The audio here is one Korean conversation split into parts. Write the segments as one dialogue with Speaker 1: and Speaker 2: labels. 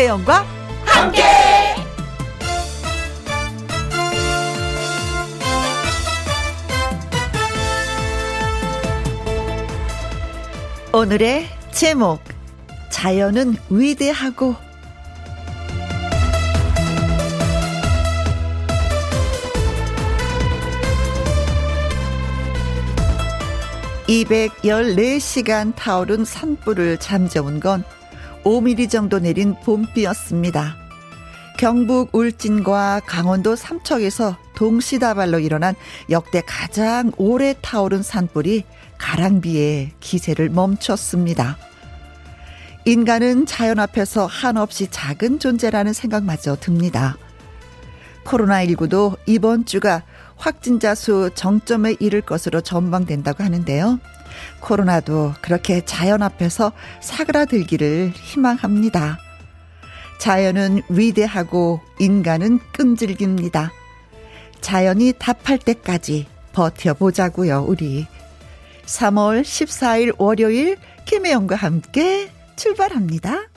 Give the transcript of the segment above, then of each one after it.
Speaker 1: 김혜영과 함께. 오늘의 제목 자연은 위대하고 214시간 타오른 산불을 잠재운 건 5mm 정도 내린 봄비였습니다. 경북 울진과 강원도 삼척에서 동시다발로 일어난 역대 가장 오래 타오른 산불이 가랑비에 기세를 멈췄습니다. 인간은 자연 앞에서 한없이 작은 존재라는 생각마저 듭니다. 코로나19도 이번 주가 확진자 수 정점에 이를 것으로 전망된다고 하는데요. 코로나도 그렇게 자연 앞에서 사그라들기를 희망합니다. 자연은 위대하고 인간은 끈질깁니다. 자연이 답할 때까지 버텨보자고요, 우리. 3월 14일 월요일 김혜영과 함께 출발합니다.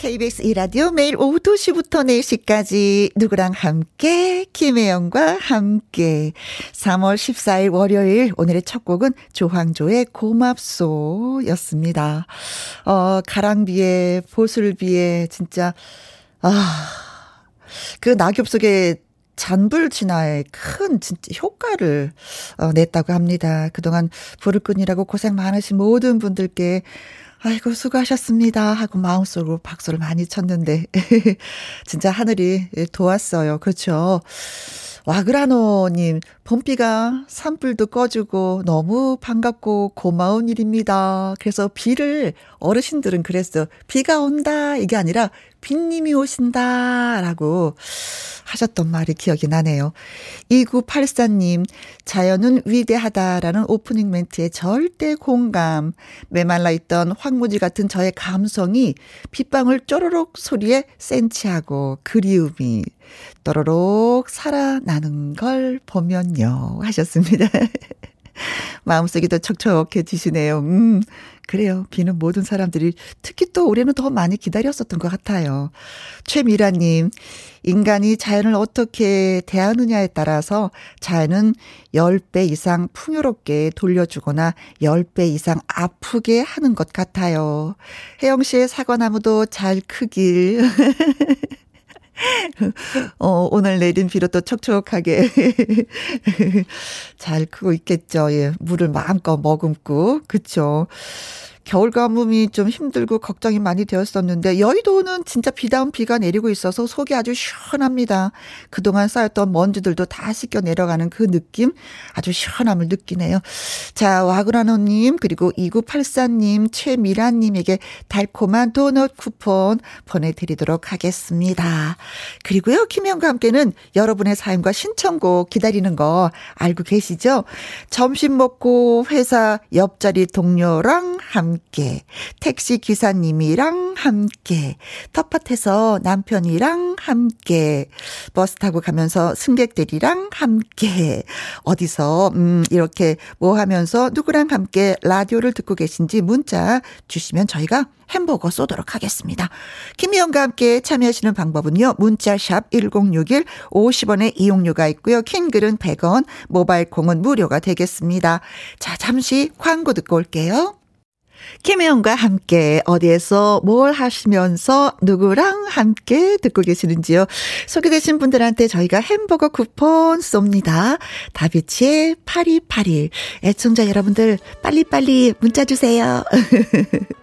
Speaker 1: KBS 이라디오 매일 오후 2시부터 4시까지 누구랑 함께 김혜영과 함께 3월 14일 월요일 오늘의 첫 곡은 조황조의 고맙소였습니다. 어 가랑비에 보슬비에 진짜 아그 낙엽 속에 잔불 진화에 큰 진짜 효과를 어, 냈다고 합니다. 그동안 불을 끈이라고 고생 많으신 모든 분들께 아이고, 수고하셨습니다. 하고 마음속으로 박수를 많이 쳤는데, 진짜 하늘이 도왔어요. 그렇죠. 와그라노님, 봄비가 산불도 꺼주고 너무 반갑고 고마운 일입니다. 그래서 비를 어르신들은 그랬어. 비가 온다. 이게 아니라 빈님이 오신다. 라고 하셨던 말이 기억이 나네요. 2984님, 자연은 위대하다라는 오프닝 멘트에 절대 공감. 메말라 있던 황무지 같은 저의 감성이 빗방울 쪼르륵 소리에 센치하고 그리움이 또로록 살아나는 걸 보면요. 하셨습니다. 마음속이 더 촉촉해지시네요. 음, 그래요. 비는 모든 사람들이 특히 또 올해는 더 많이 기다렸었던 것 같아요. 최미라님, 인간이 자연을 어떻게 대하느냐에 따라서 자연은 10배 이상 풍요롭게 돌려주거나 10배 이상 아프게 하는 것 같아요. 혜영 씨의 사과나무도 잘 크길. 어, 오늘 내린 비로 또 촉촉하게 잘 크고 있겠죠. 예. 물을 마음껏 머금고. 그쵸. 겨울 가뭄이 좀 힘들고 걱정이 많이 되었었는데 여의도는 진짜 비다운 비가 내리고 있어서 속이 아주 시원합니다. 그동안 쌓였던 먼지들도 다 씻겨 내려가는 그 느낌 아주 시원함을 느끼네요. 자, 와그라노님 그리고 2984님 최미란님에게 달콤한 도넛 쿠폰 보내드리도록 하겠습니다. 그리고요 김영과 함께는 여러분의 사연과 신청곡 기다리는 거 알고 계시죠? 점심 먹고 회사 옆자리 동료랑 함께 함께, 택시 기사님이랑 함께, 텃밭에서 남편이랑 함께, 버스 타고 가면서 승객들이랑 함께, 어디서, 음, 이렇게 뭐 하면서 누구랑 함께 라디오를 듣고 계신지 문자 주시면 저희가 햄버거 쏘도록 하겠습니다. 김희영과 함께 참여하시는 방법은요. 문자샵 1061 50원의 이용료가 있고요. 킹글은 100원, 모바일 콩은 무료가 되겠습니다. 자, 잠시 광고 듣고 올게요. 김혜영과 함께 어디에서 뭘 하시면서 누구랑 함께 듣고 계시는지요. 소개되신 분들한테 저희가 햄버거 쿠폰 쏩니다. 다비치의 파리파리. 애청자 여러분들 빨리빨리 문자 주세요.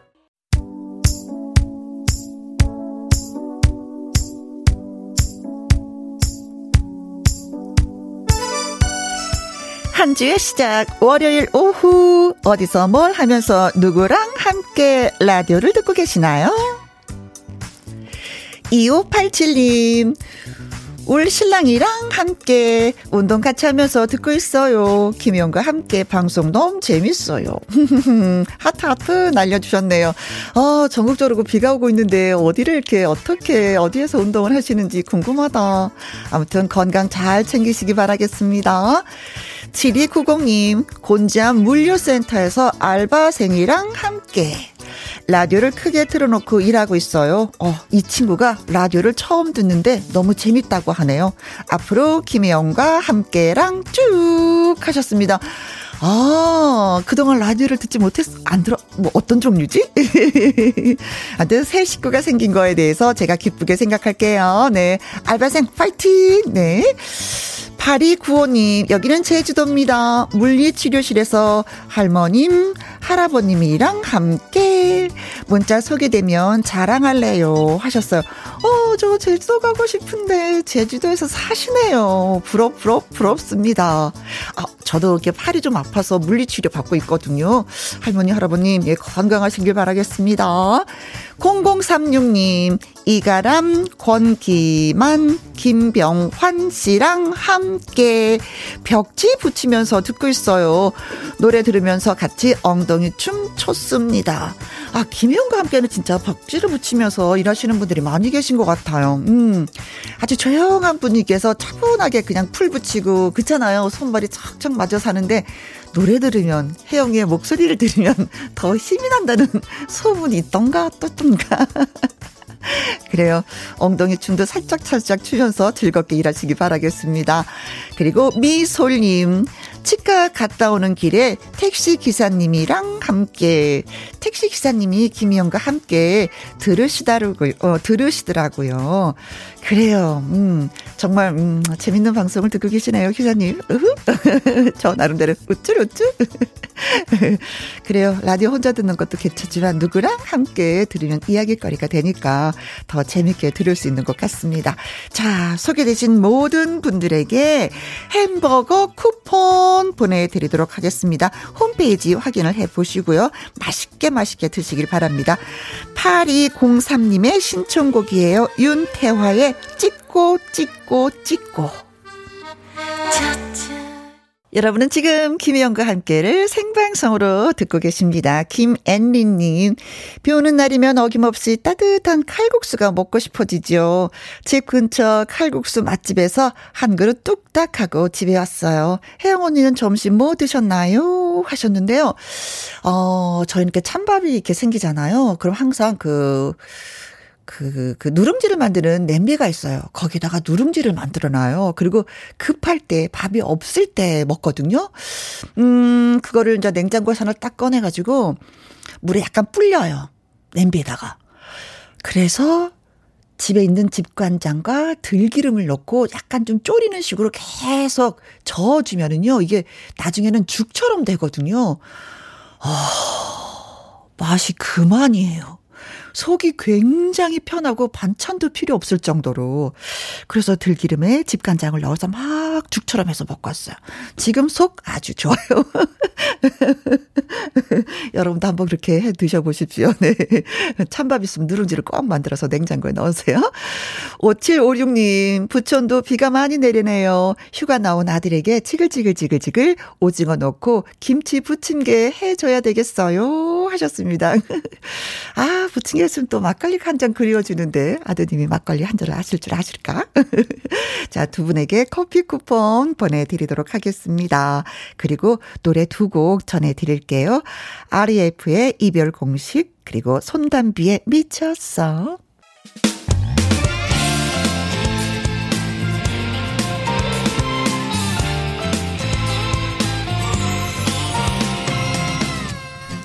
Speaker 1: 한 주의 시작 월요일 오후 어디서 뭘 하면서 누구랑 함께 라디오를 듣고 계시나요? 2587님 울 신랑이랑 함께 운동 같이 하면서 듣고 있어요. 김희영과 함께 방송 너무 재밌어요. 하트 하트 날려주셨네요. 어, 전국적으로 비가 오고 있는데 어디를 이렇게 어떻게 어디에서 운동을 하시는지 궁금하다. 아무튼 건강 잘 챙기시기 바라겠습니다. 7290님, 곤지암 물류센터에서 알바생이랑 함께 라디오를 크게 틀어놓고 일하고 있어요. 어, 이 친구가 라디오를 처음 듣는데 너무 재밌다고 하네요. 앞으로 김혜영과 함께랑 쭉 하셨습니다. 아, 그동안 라디오를 듣지 못했, 안 들어, 뭐 어떤 종류지? 하여튼 새 식구가 생긴 거에 대해서 제가 기쁘게 생각할게요. 네. 알바생 파이팅! 네. 8295님, 여기는 제주도입니다. 물리치료실에서 할머님, 할아버님이랑 함께 문자 소개되면 자랑할래요. 하셨어요. 어, 저 제주도 가고 싶은데, 제주도에서 사시네요. 부럽, 부럽, 부럽습니다. 아, 저도 이렇게 팔이 좀 아파서 물리치료 받고 있거든요. 할머니, 할아버님, 예, 건강하시길 바라겠습니다. 0036님, 이가람, 권기만, 김병환 씨랑 함께 벽지 붙이면서 듣고 있어요. 노래 들으면서 같이 엉덩이 춤 췄습니다. 아, 김혜영과 함께는 진짜 벽지를 붙이면서 일하시는 분들이 많이 계신 것 같아요. 음, 아주 조용한 분위기에서 차분하게 그냥 풀 붙이고, 그렇잖아요. 손발이 척척 맞아 사는데, 노래 들으면, 혜영이의 목소리를 들으면 더 힘이 난다는 소문이 있던가, 또던가. 그래요. 엉덩이 춤도 살짝살짝 추면서 즐겁게 일하시기 바라겠습니다. 그리고 미솔님, 치과 갔다 오는 길에 택시 기사님이랑 함께 택시 기사님이 김희영과 함께 들으시다르고 어, 들으시더라고요. 그래요. 음, 정말 음, 재밌는 방송을 듣고 계시네요, 기사님. 저 나름대로 우쭐 우쭐. 그래요. 라디오 혼자 듣는 것도 괜찮지만 누구랑 함께 들으면 이야기거리가 되니까 더 재밌게 들을 수 있는 것 같습니다. 자, 소개되신 모든 분들에게 햄버거 쿠폰 보내드리도록 하겠습니다. 홈페이지 확인을 해 보시고요. 맛있게 맛있게 드시길 바랍니다. 8203님의 신청곡이에요. 윤태화의 찍고 찍고 찍고. 여러분은 지금 김혜영과 함께를 생방송으로 듣고 계십니다. 김앤리님. 비 오는 날이면 어김없이 따뜻한 칼국수가 먹고 싶어지죠. 집 근처 칼국수 맛집에서 한 그릇 뚝딱 하고 집에 왔어요. 혜영 언니는 점심 뭐 드셨나요? 하셨는데요. 어, 저희 이렇게 찬밥이 이렇게 생기잖아요. 그럼 항상 그, 그, 그 누룽지를 만드는 냄비가 있어요. 거기다가 누룽지를 만들어 놔요. 그리고 급할 때, 밥이 없을 때 먹거든요. 음, 그거를 이제 냉장고에서 하나 딱 꺼내가지고 물에 약간 불려요. 냄비에다가. 그래서 집에 있는 집간장과 들기름을 넣고 약간 좀 졸이는 식으로 계속 저어주면은요, 이게 나중에는 죽처럼 되거든요. 아, 맛이 그만이에요. 속이 굉장히 편하고 반찬도 필요 없을 정도로. 그래서 들기름에 집간장을 넣어서 막 죽처럼 해서 먹고 왔어요. 지금 속 아주 좋아요. 여러분도 한번 그렇게 해 드셔보십시오. 네. 찬밥 있으면 누룽지를 꼭 만들어서 냉장고에 넣으세요. 5756님, 부천도 비가 많이 내리네요. 휴가 나온 아들에게 지글지글지글지글 오징어 넣고 김치 부침개 해줘야 되겠어요. 하셨습니다. 아, 부침개 했으면 또 막걸리 한 잔 그리워주는데 아드님이 막걸리 한 잔을 하실 줄 아실까? 자, 두 분에게 커피 쿠폰 보내드리도록 하겠습니다. 그리고 노래 두 곡 전해드릴게요. REF의 이별 공식, 그리고 손담비의 미쳤어.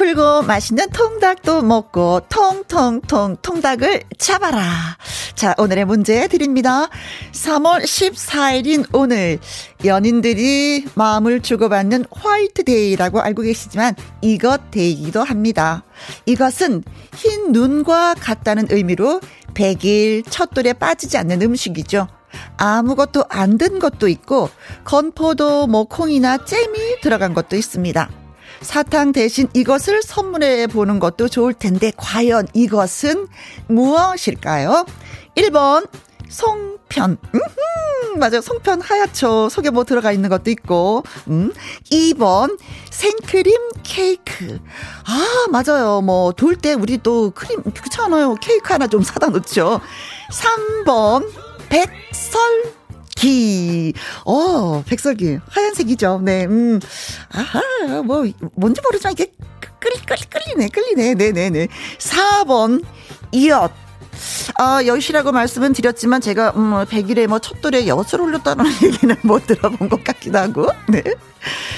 Speaker 1: 풀고 맛있는 통닭도 먹고 통통통 통닭을 잡아라. 자, 오늘의 문제 드립니다. 3월 14일인 오늘 연인들이 마음을 주고받는 화이트데이라고 알고 계시지만 이것 데이기도 합니다. 이것은 흰 눈과 같다는 의미로 100일 첫돌에 빠지지 않는 음식이죠. 아무것도 안 든 것도 있고 건포도 뭐 콩이나 잼이 들어간 것도 있습니다. 사탕 대신 이것을 선물해 보는 것도 좋을 텐데 과연 이것은 무엇일까요? 1번 송편. 음흠. 음, 맞아요. 송편 하얗죠. 속에 뭐 들어가 있는 것도 있고. 음. 2번, 생크림 케이크. 아, 맞아요. 뭐, 돌 때 우리 또 크림, 그렇잖아요. 케이크 하나 좀 사다 놓죠. 3번, 백설 기. 어, 백설기. 하얀색이죠. 네, 음. 아하, 뭐, 뭔지 모르지만 이게 끌리, 끌리, 끌리네, 끌리네. 네네네. 4번, 이엇. 아, 여시라고 말씀은 드렸지만 제가 음 100일에 뭐 첫돌에 엿을 올렸다는 얘기는 못 들어본 것 같기도 하고. 네.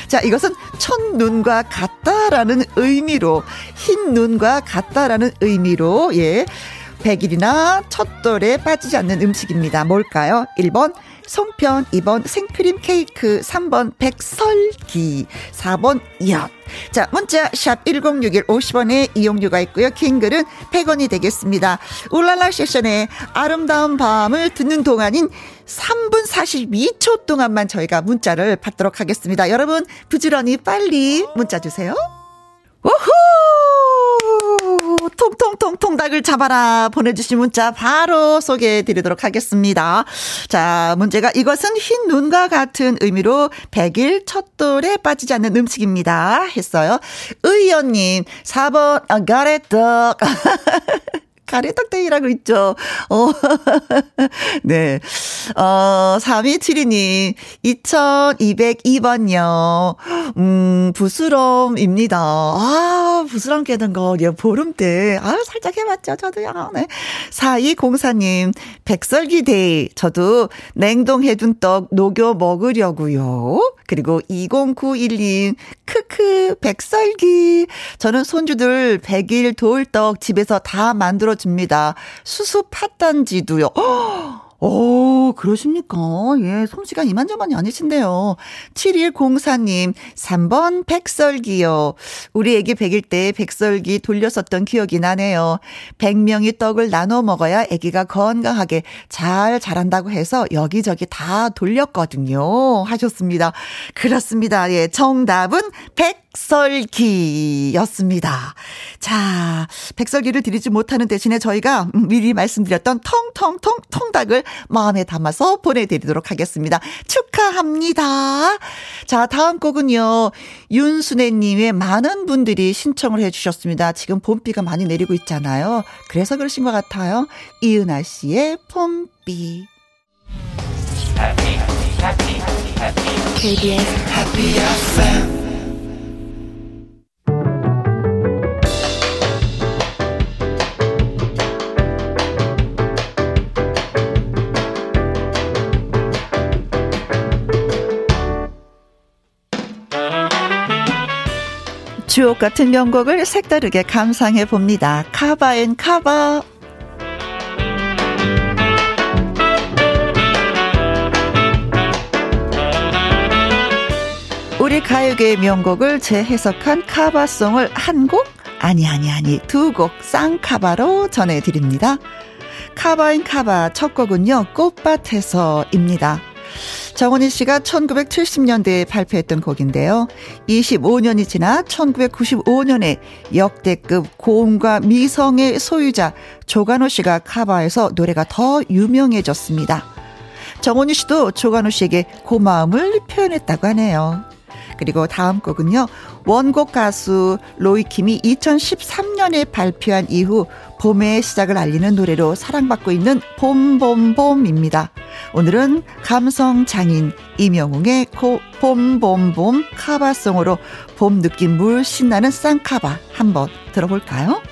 Speaker 1: 자, 이것은 첫눈과 같다라는 의미로 흰 눈과 같다라는 의미로 예. 100일이나 첫돌에 빠지지 않는 음식입니다. 뭘까요? 1번 송편, 2번 생크림 케이크, 3번 백설기, 4번 엿. 자, 문자 샵 1061 50원에 이용료가 있고요. 킹글은 100원이 되겠습니다. 울랄라 세션의 아름다운 밤을 듣는 동안인 3분 42초 동안만 저희가 문자를 받도록 하겠습니다. 여러분 부지런히 빨리 문자 주세요. 우후! 통통통통 닭을 잡아라 보내주신 문자 바로 소개해 드리도록 하겠습니다. 자, 문제가 이것은 흰 눈과 같은 의미로 100일 첫돌에 빠지지 않는 음식입니다. 했어요. 의원님, 4번, 아, 가래떡. 가래떡땡이라고 있죠. 어. 네. 어, 3272님, 2202번요. 음, 부스럼입니다. 아, 부스럼 깨는 거, 예, 보름 때. 아, 살짝 해봤죠. 저도요. 네. 4204님, 백설기데이. 저도 냉동해둔 떡 녹여 먹으려고요. 그리고 2091님, 크 크, 백설기. 저는 손주들 100일 돌떡 집에서 다 만들어 줍니다. 수수 팥단지도요. 오, 그러십니까? 예, 솜씨가 이만저만이 아니신데요. 7104님, 3번 백설기요. 우리 애기 100일 때 백설기 돌렸었던 기억이 나네요. 100명이 떡을 나눠 먹어야 애기가 건강하게 잘 자란다고 해서 여기저기 다 돌렸거든요. 하셨습니다. 그렇습니다. 예, 정답은 백 백설기였습니다. 자, 백설기를 드리지 못하는 대신에 저희가 미리 말씀드렸던 텅텅텅 통닭을 마음에 담아서 보내드리도록 하겠습니다. 축하합니다. 자, 다음 곡은요. 윤순애님의 많은 분들이 신청을 해주셨습니다. 지금 봄비가 많이 내리고 있잖아요. 그래서 그러신 것 같아요. 이은아 씨의 봄비. KBS Happy FM 주옥 같은 명곡을 색다르게 감상해 봅니다. Cover and Cover. 우리 가요계의 명곡을 재해석한 커버송을 한 곡? 아니, 아니, 아니, 두 곡 쌍커버로 전해드립니다. Cover and Cover 첫 곡은요, 꽃밭에서입니다. 정훈희 씨가 1970년대에 발표했던 곡인데요. 25년이 지나 1995년에 역대급 고음과 미성의 소유자 조간호 씨가 카바해서 노래가 더 유명해졌습니다. 정원희 씨도 조간호 씨에게 고마움을 표현했다고 하네요. 그리고 다음 곡은요. 원곡 가수 로이킴이 2013년에 발표한 이후 봄의 시작을 알리는 노래로 사랑받고 있는 봄봄봄입니다. 오늘은 감성 장인 이명웅의 코 봄봄봄 카바송으로 봄 느낌 물씬 나는 쌍카바 한번 들어볼까요?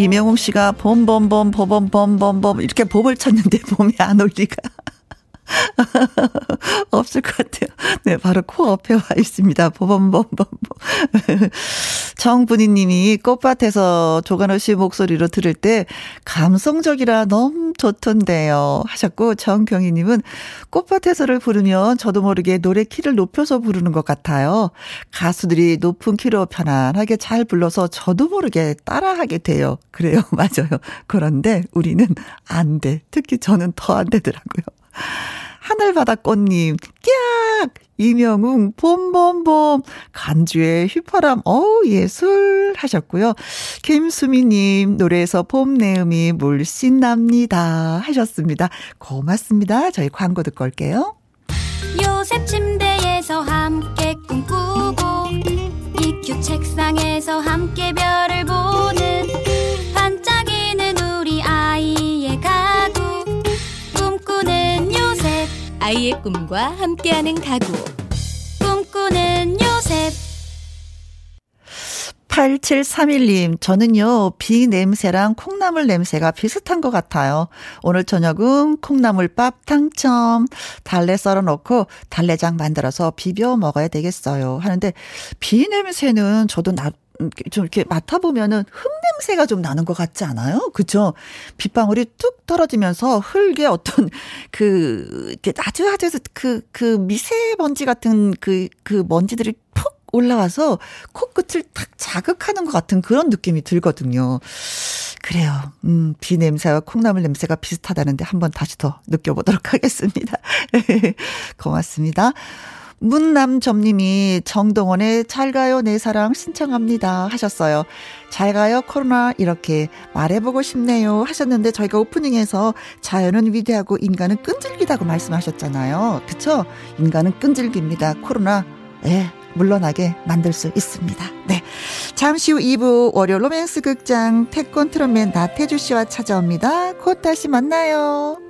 Speaker 1: 이명웅 씨가 봄봄봄 봄봄봄봄봄 이렇게 봄을 찾는데 봄이 안 올 리가. 없을 것 같아요. 네, 바로 코앞에 와 있습니다. 보범범범범. 정분희 님이 꽃밭에서 조간호 씨 목소리로 들을 때 감성적이라 너무 좋던데요. 하셨고, 정경희 님은 꽃밭에서를 부르면 저도 모르게 노래 키를 높여서 부르는 것 같아요. 가수들이 높은 키로 편안하게 잘 불러서 저도 모르게 따라하게 돼요. 그래요. 맞아요. 그런데 우리는 안 돼. 특히 저는 더 안 되더라고요. 하늘바다꽃님, 깍! 이명웅, 봄봄봄, 간주의 휘파람, 어우, 예술 하셨고요. 김수미님, 노래에서 봄 내음이 물씬 납니다. 하셨습니다. 고맙습니다. 저희 광고 듣고 올게요.
Speaker 2: 요셉 침대에서 함께 꿈꾸고 이큐 책상에서 함께 별을 보는 아이의
Speaker 3: 꿈과 함께하는 가구
Speaker 2: 꿈꾸는 요셉
Speaker 1: 8731님, 저는요, 비 냄새랑 콩나물 냄새가 비슷한 것 같아요. 오늘 저녁은 콩나물밥 당첨. 달래 썰어 놓고 달래장 만들어서 비벼 먹어야 되겠어요. 하는데, 비 냄새는 저도 나, 좀 이렇게 맡아보면은 흙 냄새가 좀 나는 것 같지 않아요? 그죠? 빗방울이 뚝 떨어지면서 흙에 어떤 그, 이렇게 아주 아주 그, 그 미세먼지 같은 그, 그 먼지들이 푹 올라와서 코끝을 탁 자극하는 것 같은 그런 느낌이 들거든요. 그래요. 음, 비 냄새와 콩나물 냄새가 비슷하다는데 한번 다시 더 느껴보도록 하겠습니다. 고맙습니다. 문남점님이 정동원의 잘 가요 내 사랑 신청합니다 하셨어요. 잘 가요 코로나 이렇게 말해보고 싶네요 하셨는데 저희가 오프닝에서 자연은 위대하고 인간은 끈질기다고 말씀하셨잖아요. 그쵸? 인간은 끈질깁니다. 코로나 예, 물러나게 만들 수 있습니다. 네. 잠시 후 2부 월요 로맨스 극장 태권 트롯맨 나태주 씨와 찾아옵니다. 곧 다시 만나요.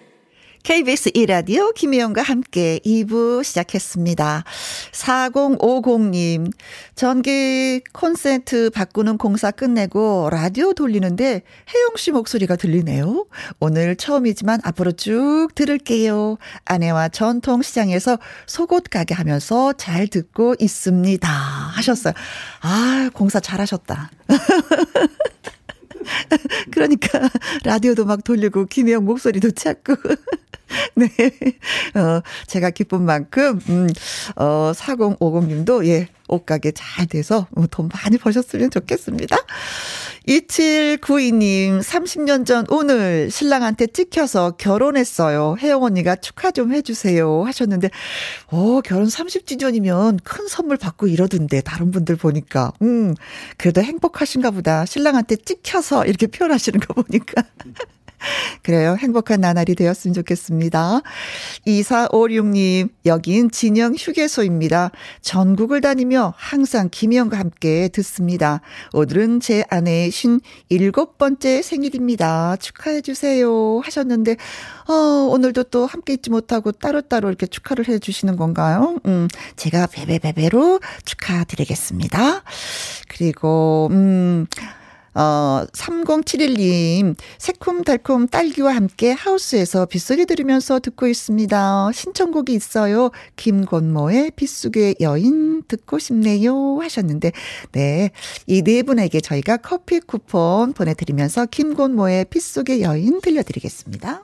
Speaker 1: KBS 1라디오 김혜영과 함께 2부 시작했습니다. 4050님, 전기 콘센트 바꾸는 공사 끝내고 라디오 돌리는데 혜영 씨 목소리가 들리네요. 오늘 처음이지만 앞으로 쭉 들을게요. 아내와 전통시장에서 속옷 가게 하면서 잘 듣고 있습니다. 하셨어요. 아, 공사 잘하셨다. 그러니까 라디오도 막 돌리고 김혜영 목소리도 찾고 네. 어, 제가 기쁜 만큼, 음, 어, 4050님도, 예, 옷가게 잘 돼서 어, 돈 많이 버셨으면 좋겠습니다. 2792님, 30년 전 오늘 신랑한테 찍혀서 결혼했어요. 혜영 언니가 축하 좀 해주세요. 하셨는데, 어, 결혼 30주년이면 큰 선물 받고 이러던데, 다른 분들 보니까. 음, 그래도 행복하신가 보다. 신랑한테 찍혀서 이렇게 표현하시는 거 보니까. 그래요. 행복한 나날이 되었으면 좋겠습니다. 2456님, 여긴 진영 휴게소입니다. 전국을 다니며 항상 김희영과 함께 듣습니다. 오늘은 제 아내의 57번째 생일입니다. 축하해주세요. 하셨는데, 어, 오늘도 또 함께 있지 못하고 따로따로 이렇게 축하를 해주시는 건가요? 음, 제가 베베베베로 축하드리겠습니다. 그리고, 음, 어, 3071님, 새콤달콤 딸기와 함께 하우스에서 빗소리 들으면서 듣고 있습니다. 신청곡이 있어요. 김건모의 빗속의 여인 듣고 싶네요. 하셨는데, 네. 이 네 분에게 저희가 커피 쿠폰 보내드리면서 김건모의 빗속의 여인 들려드리겠습니다.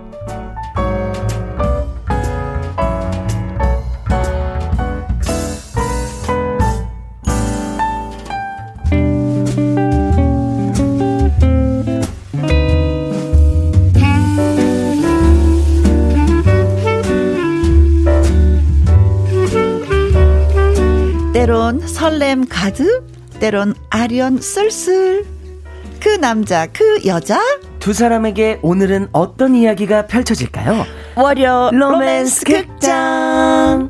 Speaker 1: 설렘 가득, 때론 아련 쓸쓸. 그 남자, 그 여자,
Speaker 4: 두 사람에게 오늘은 어떤 이야기가 펼쳐질까요?
Speaker 1: 월요
Speaker 4: 로맨스 극장.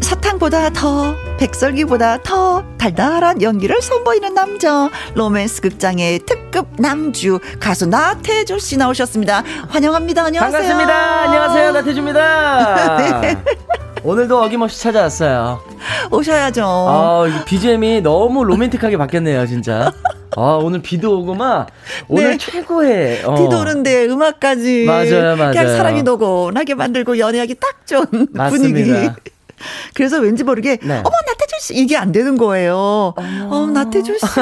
Speaker 1: 사탕보다 더 백설기보다 더 달달한 연기를 선보이는 남자 로맨스 극장의 특급 남주 가수 나태주 씨 나오셨습니다. 환영합니다. 안녕하세요.
Speaker 4: 반갑습니다. 안녕하세요. 나태주입니다.
Speaker 1: 네.
Speaker 4: 오늘도 어김없이 찾아왔어요.
Speaker 1: 오셔야죠.
Speaker 4: 아, 이 BGM이 너무 로맨틱하게 바뀌었네요, 진짜. 아, 오늘 비도 오고 막 오늘
Speaker 1: 네.
Speaker 4: 최고의 어.
Speaker 1: 비도 오는데 음악까지
Speaker 4: 맞아요, 맞아요.
Speaker 1: 그냥 사람이 노곤하게 만들고 연애하기 딱 좋은 분위기.
Speaker 4: 맞습니다.
Speaker 1: 그래서 왠지 모르게
Speaker 4: 네.
Speaker 1: 어머 나태주 씨 이게 안 되는 거예요. 어 나태주 씨.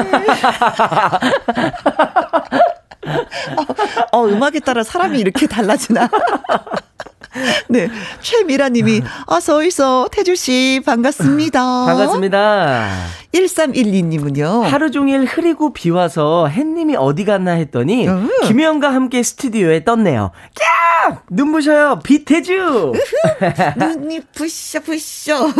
Speaker 1: 어, 어, 음악에 따라 사람이 이렇게 달라지나. 네. 최미라님이, 어서 오이소, 태주씨, 반갑습니다.
Speaker 4: 반갑습니다.
Speaker 1: 1312님은요.
Speaker 4: 하루 종일 흐리고 비 와서 햇님이 어디 갔나 했더니
Speaker 1: 음.
Speaker 4: 김혜영과 함께 스튜디오에 떴네요. 야! 눈부셔요. 비태주.
Speaker 1: 눈이 부셔, 부셔.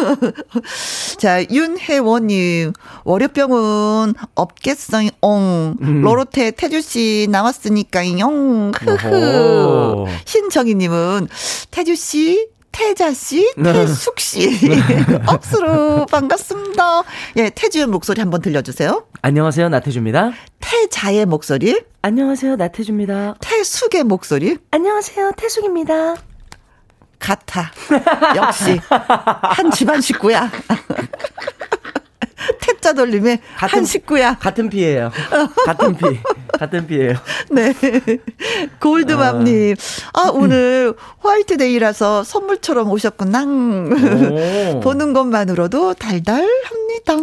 Speaker 1: 자, 윤혜원님, 월요병은 없겠어요, 옹.
Speaker 4: 음.
Speaker 1: 로로테 태주씨 나왔으니까, 용. 흐흐. 신정희님은, 태주 씨, 태자씨,
Speaker 4: 네.
Speaker 1: 태숙 씨. 억수로 반갑습니다. 예, 태주의 목소리 한번 들려주세요.
Speaker 4: 안녕하세요. 나태주입니다.
Speaker 1: 태자의 목소리,
Speaker 4: 안녕하세요. 나태주입니다.
Speaker 1: 태숙의 목소리,
Speaker 4: 안녕하세요. 태숙입니다.
Speaker 1: 같아. 역시 한 집안 식구야. 태자 돌림의
Speaker 4: 같은-
Speaker 1: 한 식구야.
Speaker 4: 같은 피예요. 같은 피. 같은 피예요.
Speaker 1: 네. 골드맘님. 아, 오늘 화이트데이라서 선물처럼 오셨구나.
Speaker 4: 오.
Speaker 1: 보는 것만으로도 달달합니다.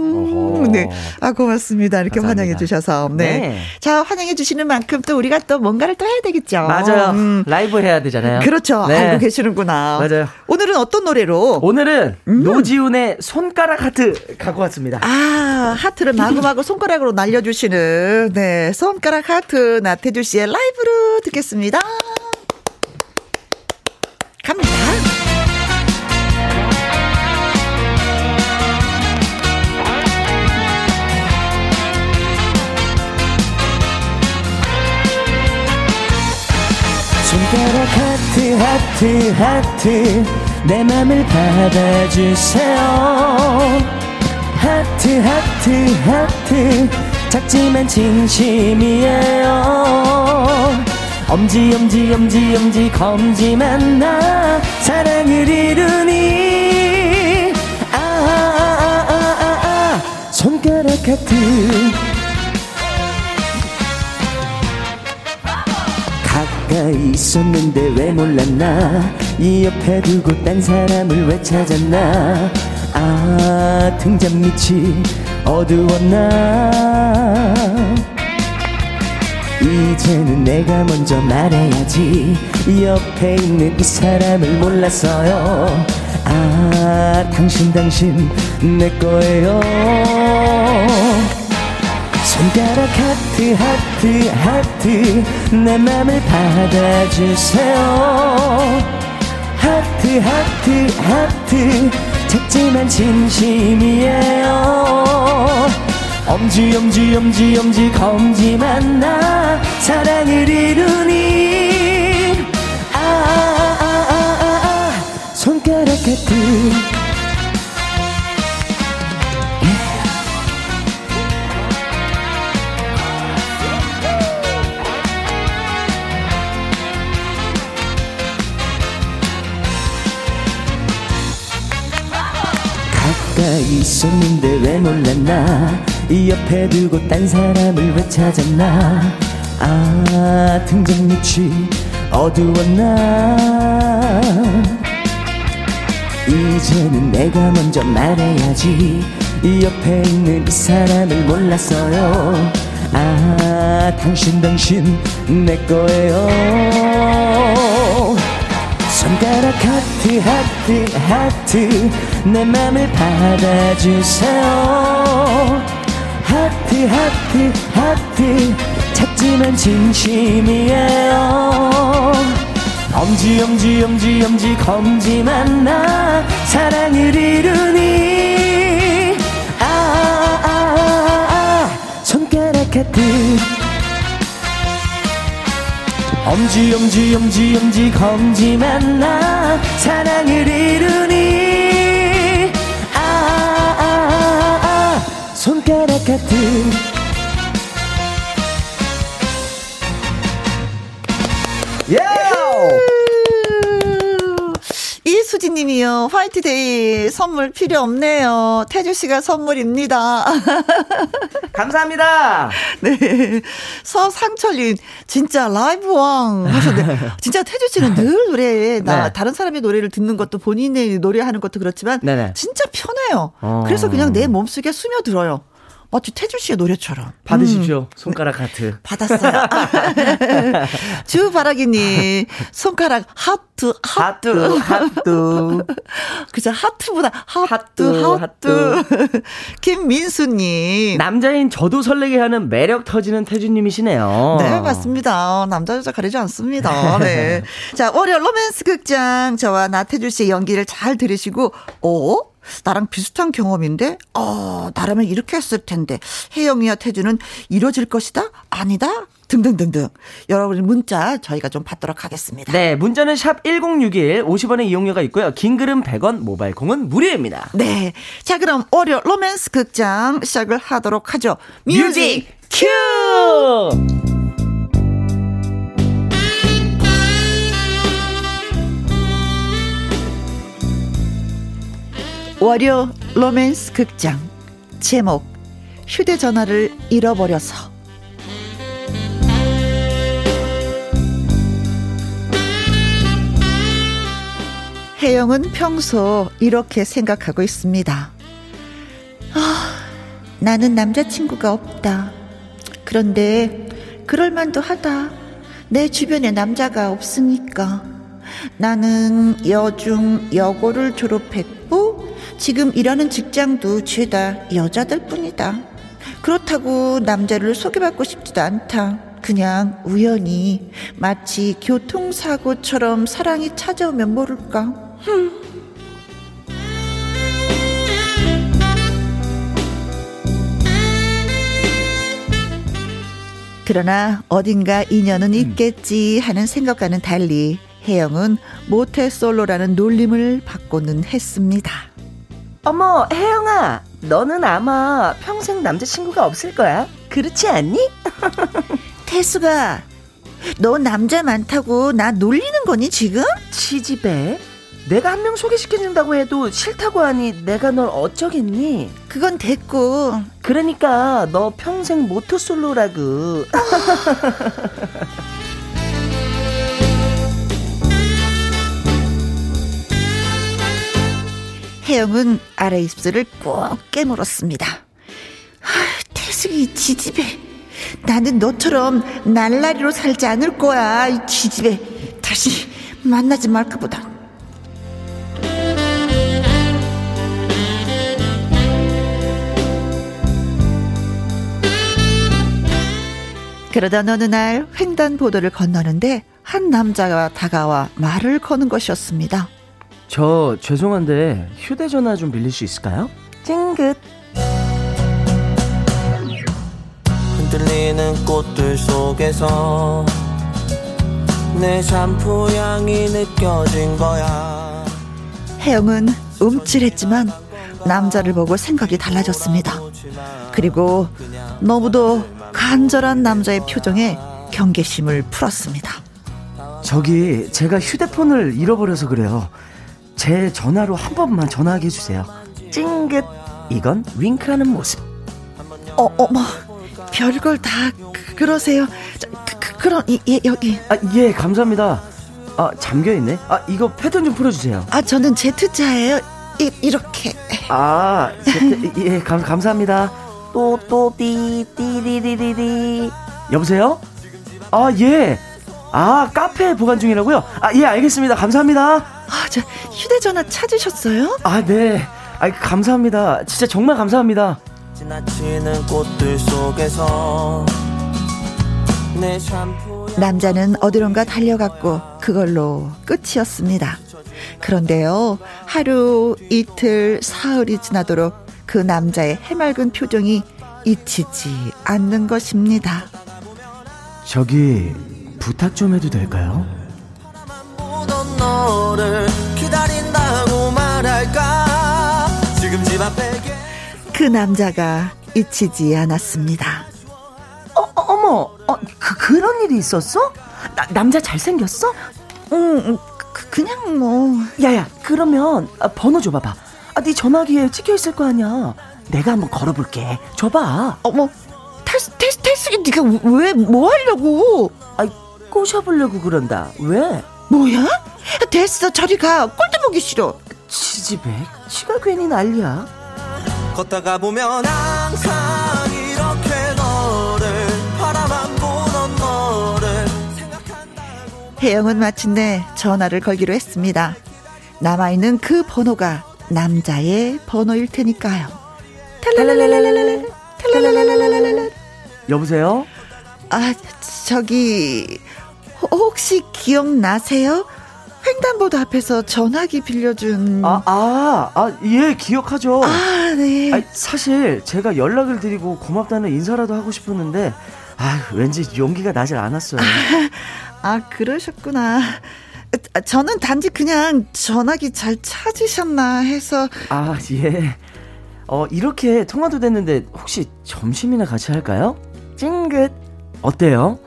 Speaker 1: 네. 아, 고맙습니다. 이렇게
Speaker 4: 감사합니다.
Speaker 1: 환영해 주셔서. 네.
Speaker 4: 네.
Speaker 1: 자, 환영해 주시는 만큼 또 우리가 또 뭔가를 또 해야 되겠죠.
Speaker 4: 맞아요.
Speaker 1: 음.
Speaker 4: 라이브 해야 되잖아요.
Speaker 1: 그렇죠.
Speaker 4: 네.
Speaker 1: 알고 계시는구나.
Speaker 4: 맞아요.
Speaker 1: 오늘은 어떤 노래로?
Speaker 4: 오늘은
Speaker 1: 음.
Speaker 4: 노지훈의 손가락 하트 갖고 왔습니다.
Speaker 1: 아, 하트를 마구마구 손가락으로 날려주시는, 네, 손가락 하트 나태주 씨의 라이브로 듣겠습니다. 갑니다.
Speaker 4: 손가락 하트 하트 하트 내 맘을 받아주세요 하트 하트 하트 작지만 진심이에요. 엄지 엄지 엄지 엄지 검지만 나 사랑을 이루니. 아, 아, 아, 아, 아. 손가락 하트 가까이 있었는데 왜 몰랐나? 이 옆에 두고 딴 사람을 왜 찾았나 아 등잔 밑이 어두웠나? 이제는 내가 먼저 말해야지. 옆에 있는 이 사람을 몰랐어요. 아 당신 당신 내 거예요. 손가락 하트 하트 하트 내 맘을 받아주세요. 하트 하트 하트 작지만 진심이에요 엄지 엄지 엄지 엄지 검지만 나 사랑을 이루니 아, 아, 아, 아, 아, 아. 손가락 하트 수가 있었는데 왜 몰랐나? 이 옆에 두고 딴 사람을 왜 찾았나? 아 등장 밑이 어두웠나? 이제는 내가 먼저 말해야지. 이 옆에 있는 이 사람을 몰랐어요. 아 당신 당신 내 거예요 손가락 하트 하트 하트. 내 맘을 받아주세요. 하트 하트 하트. 작지만 진심이에요. 엄지 엄지 엄지 엄지 검지 만나 사랑을 이루니. 아, 아, 아, 아. 손가락 하트 엄지 엄지 엄지 엄지 검지 만 나 사랑을 이루니. 아, 아, 아, 아 손가락 하트
Speaker 1: 이수진님이요. 화이트데이 선물 필요 없네요. 태주 씨가 선물입니다.
Speaker 4: 감사합니다.
Speaker 1: 네. 서상철님, 진짜 라이브 왕 하셨는데, 진짜 태주 씨는 늘 노래, 나
Speaker 4: 네.
Speaker 1: 다른 사람의 노래를 듣는 것도 본인의 노래하는 것도 그렇지만,
Speaker 4: 네네.
Speaker 1: 진짜 편해요.
Speaker 4: 어.
Speaker 1: 그래서 그냥 내 몸속에 스며들어요. 마치 태주 씨의 노래처럼.
Speaker 4: 받으십시오. 손가락 하트.
Speaker 1: 받았어요. 주바라기님, 손가락 하트, 하트.
Speaker 4: 하트, 하트.
Speaker 1: 그죠, 하트보다 하트,
Speaker 4: 하트,
Speaker 1: 하트. 김민수님.
Speaker 4: 남자인 저도 설레게 하는 매력 터지는 태주님이시네요.
Speaker 1: 네, 맞습니다. 남자, 여자 가리지 않습니다. 네. 자, 월요 로맨스 극장. 저와 나태주 씨의 연기를 잘 들으시고, 어? 나랑 비슷한 경험인데, 어, 나라면 이렇게 했을 텐데, 혜영이와 태주는 이뤄질 것이다? 아니다? 등등등등. 여러분의 문자 저희가 좀 받도록 하겠습니다.
Speaker 4: 네, 문자는 샵 1061, 50원의 이용료가 있고요. 긴 글은 100원, 모바일 콩은 무료입니다.
Speaker 1: 네. 자, 그럼 월요 로맨스 극장 시작을 하도록 하죠. 뮤직
Speaker 4: 큐!
Speaker 1: 월요 로맨스 극장 제목 휴대전화를 잃어버려서 혜영은 평소 이렇게 생각하고 있습니다. 아, 나는 남자친구가 없다. 그런데 그럴만도 하다. 내 주변에 남자가 없으니까. 나는 여중 여고를 졸업했고 지금 일하는 직장도 죄다 여자들 뿐이다. 그렇다고 남자를 소개받고 싶지도 않다. 그냥 우연히 마치 교통사고처럼 사랑이 찾아오면 모를까. 그러나 어딘가 인연은 있겠지 하는 생각과는 달리 혜영은 모태솔로라는 놀림을 받고는 했습니다.
Speaker 4: 어머, 혜영아, 너는 아마 평생 남자친구가 없을 거야. 그렇지 않니?
Speaker 1: 태수가 너 남자 많다고 나 놀리는 거니 지금?
Speaker 4: 치집애? 내가 한 명 소개시켜준다고 해도 싫다고 하니 내가 널 어쩌겠니?
Speaker 1: 그건 됐고
Speaker 4: 그러니까 너 평생 모토솔로라고.
Speaker 1: 혜영은 아래 입술을 꼭 깨물었습니다. 하, 태숙이 지집애 나는 너처럼 날라리로 살지 않을 거야 이 지집애 다시 만나지 말까 보다 그러던 어느 날 횡단보도를 건너는데 한 남자가 다가와 말을 거는 것이었습니다.
Speaker 4: 저 죄송한데 휴대전화 좀 빌릴 수 있을까요? 찡긋.
Speaker 5: 흔들리는 꽃들 속에서 내 샴푸 향이 느껴진 거야
Speaker 1: 혜영은 움찔했지만 남자를 보고 생각이 달라졌습니다. 그리고 너무도 간절한 남자의 표정에 경계심을 풀었습니다.
Speaker 4: 저기 제가 휴대폰을 잃어버려서 그래요. 제 전화로 한 번만 전화하게 해주세요. 찡긋. 이건 윙크하는 모습.
Speaker 1: 어, 어머, 별걸 다 그, 그, 그, 그럼, 이, 예, 여기.
Speaker 4: 아, 예, 감사합니다. 아, 잠겨있네. 아, 이거 패턴 좀 풀어주세요.
Speaker 1: 아, 저는 Z자예요. 이, 이렇게.
Speaker 4: 아, 제, 예, 감, 감사합니다. 또, 또, 띠, 띠리리리리. 여보세요? 아, 예. 아, 카페 보관 중이라고요? 아, 예, 알겠습니다. 감사합니다.
Speaker 1: 아, 저, 휴대전화 찾으셨어요?
Speaker 4: 아, 네. 아, 감사합니다. 진짜 정말 감사합니다.
Speaker 5: 지나치는 꽃들 속에서 내 샴푸
Speaker 1: 남자는 어디론가 달려갔고 그걸로 끝이었습니다. 그런데요, 하루, 이틀, 사흘이 지나도록 그 남자의 해맑은 표정이 잊히지 않는 것입니다.
Speaker 4: 저기, 부탁 좀 해도 될까요?
Speaker 5: 너를 기다린다고 말할까 지금 집 앞에
Speaker 1: 게그 남자가 잊히지 않았습니다.
Speaker 4: 어, 어, 어머, 어, 그, 그런 일이 있었어? 나, 남자 잘생겼어?
Speaker 1: 음, 그, 그냥 뭐.
Speaker 4: 야야, 그러면 아, 번호 줘봐봐. 아, 네 전화기에 찍혀 있을 거 아니야. 내가 한번 걸어볼게. 줘봐.
Speaker 1: 어머, 테스, 테스, 테스, 네가 왜, 뭐 하려고?
Speaker 4: 아이, 꼬셔보려고 그런다. 왜?
Speaker 1: 뭐야? 됐어, 저리 가. 꼴도 보기 싫어.
Speaker 4: 치즈백? 치가 괜히 난리야.
Speaker 5: 걷다가 보면 항상 이렇게 너를 바라만 보던 너를
Speaker 1: 혜영은 마침내 전화를 걸기로 했습니다. 남아있는 그 번호가 남자의 번호일 테니까요. 탈랄랄랄랄랄랄, 탈랄랄랄랄랄랄.
Speaker 4: 여보세요?
Speaker 1: 아, 저기, 혹- 혹시 기억나세요? 횡단보도 앞에서 전화기 빌려준.
Speaker 4: 아, 아, 아, 예, 기억하죠.
Speaker 1: 아, 네.
Speaker 4: 아니, 사실 제가 연락을 드리고 고맙다는 인사라도 하고 싶었는데, 아, 왠지 용기가 나질 않았어요.
Speaker 1: 아, 그러셨구나. 아, 저는 단지 그냥 전화기 잘 찾으셨나 해서.
Speaker 4: 아, 예. 어, 이렇게 통화도 됐는데 혹시 점심이나 같이 할까요? 찡긋. 어때요?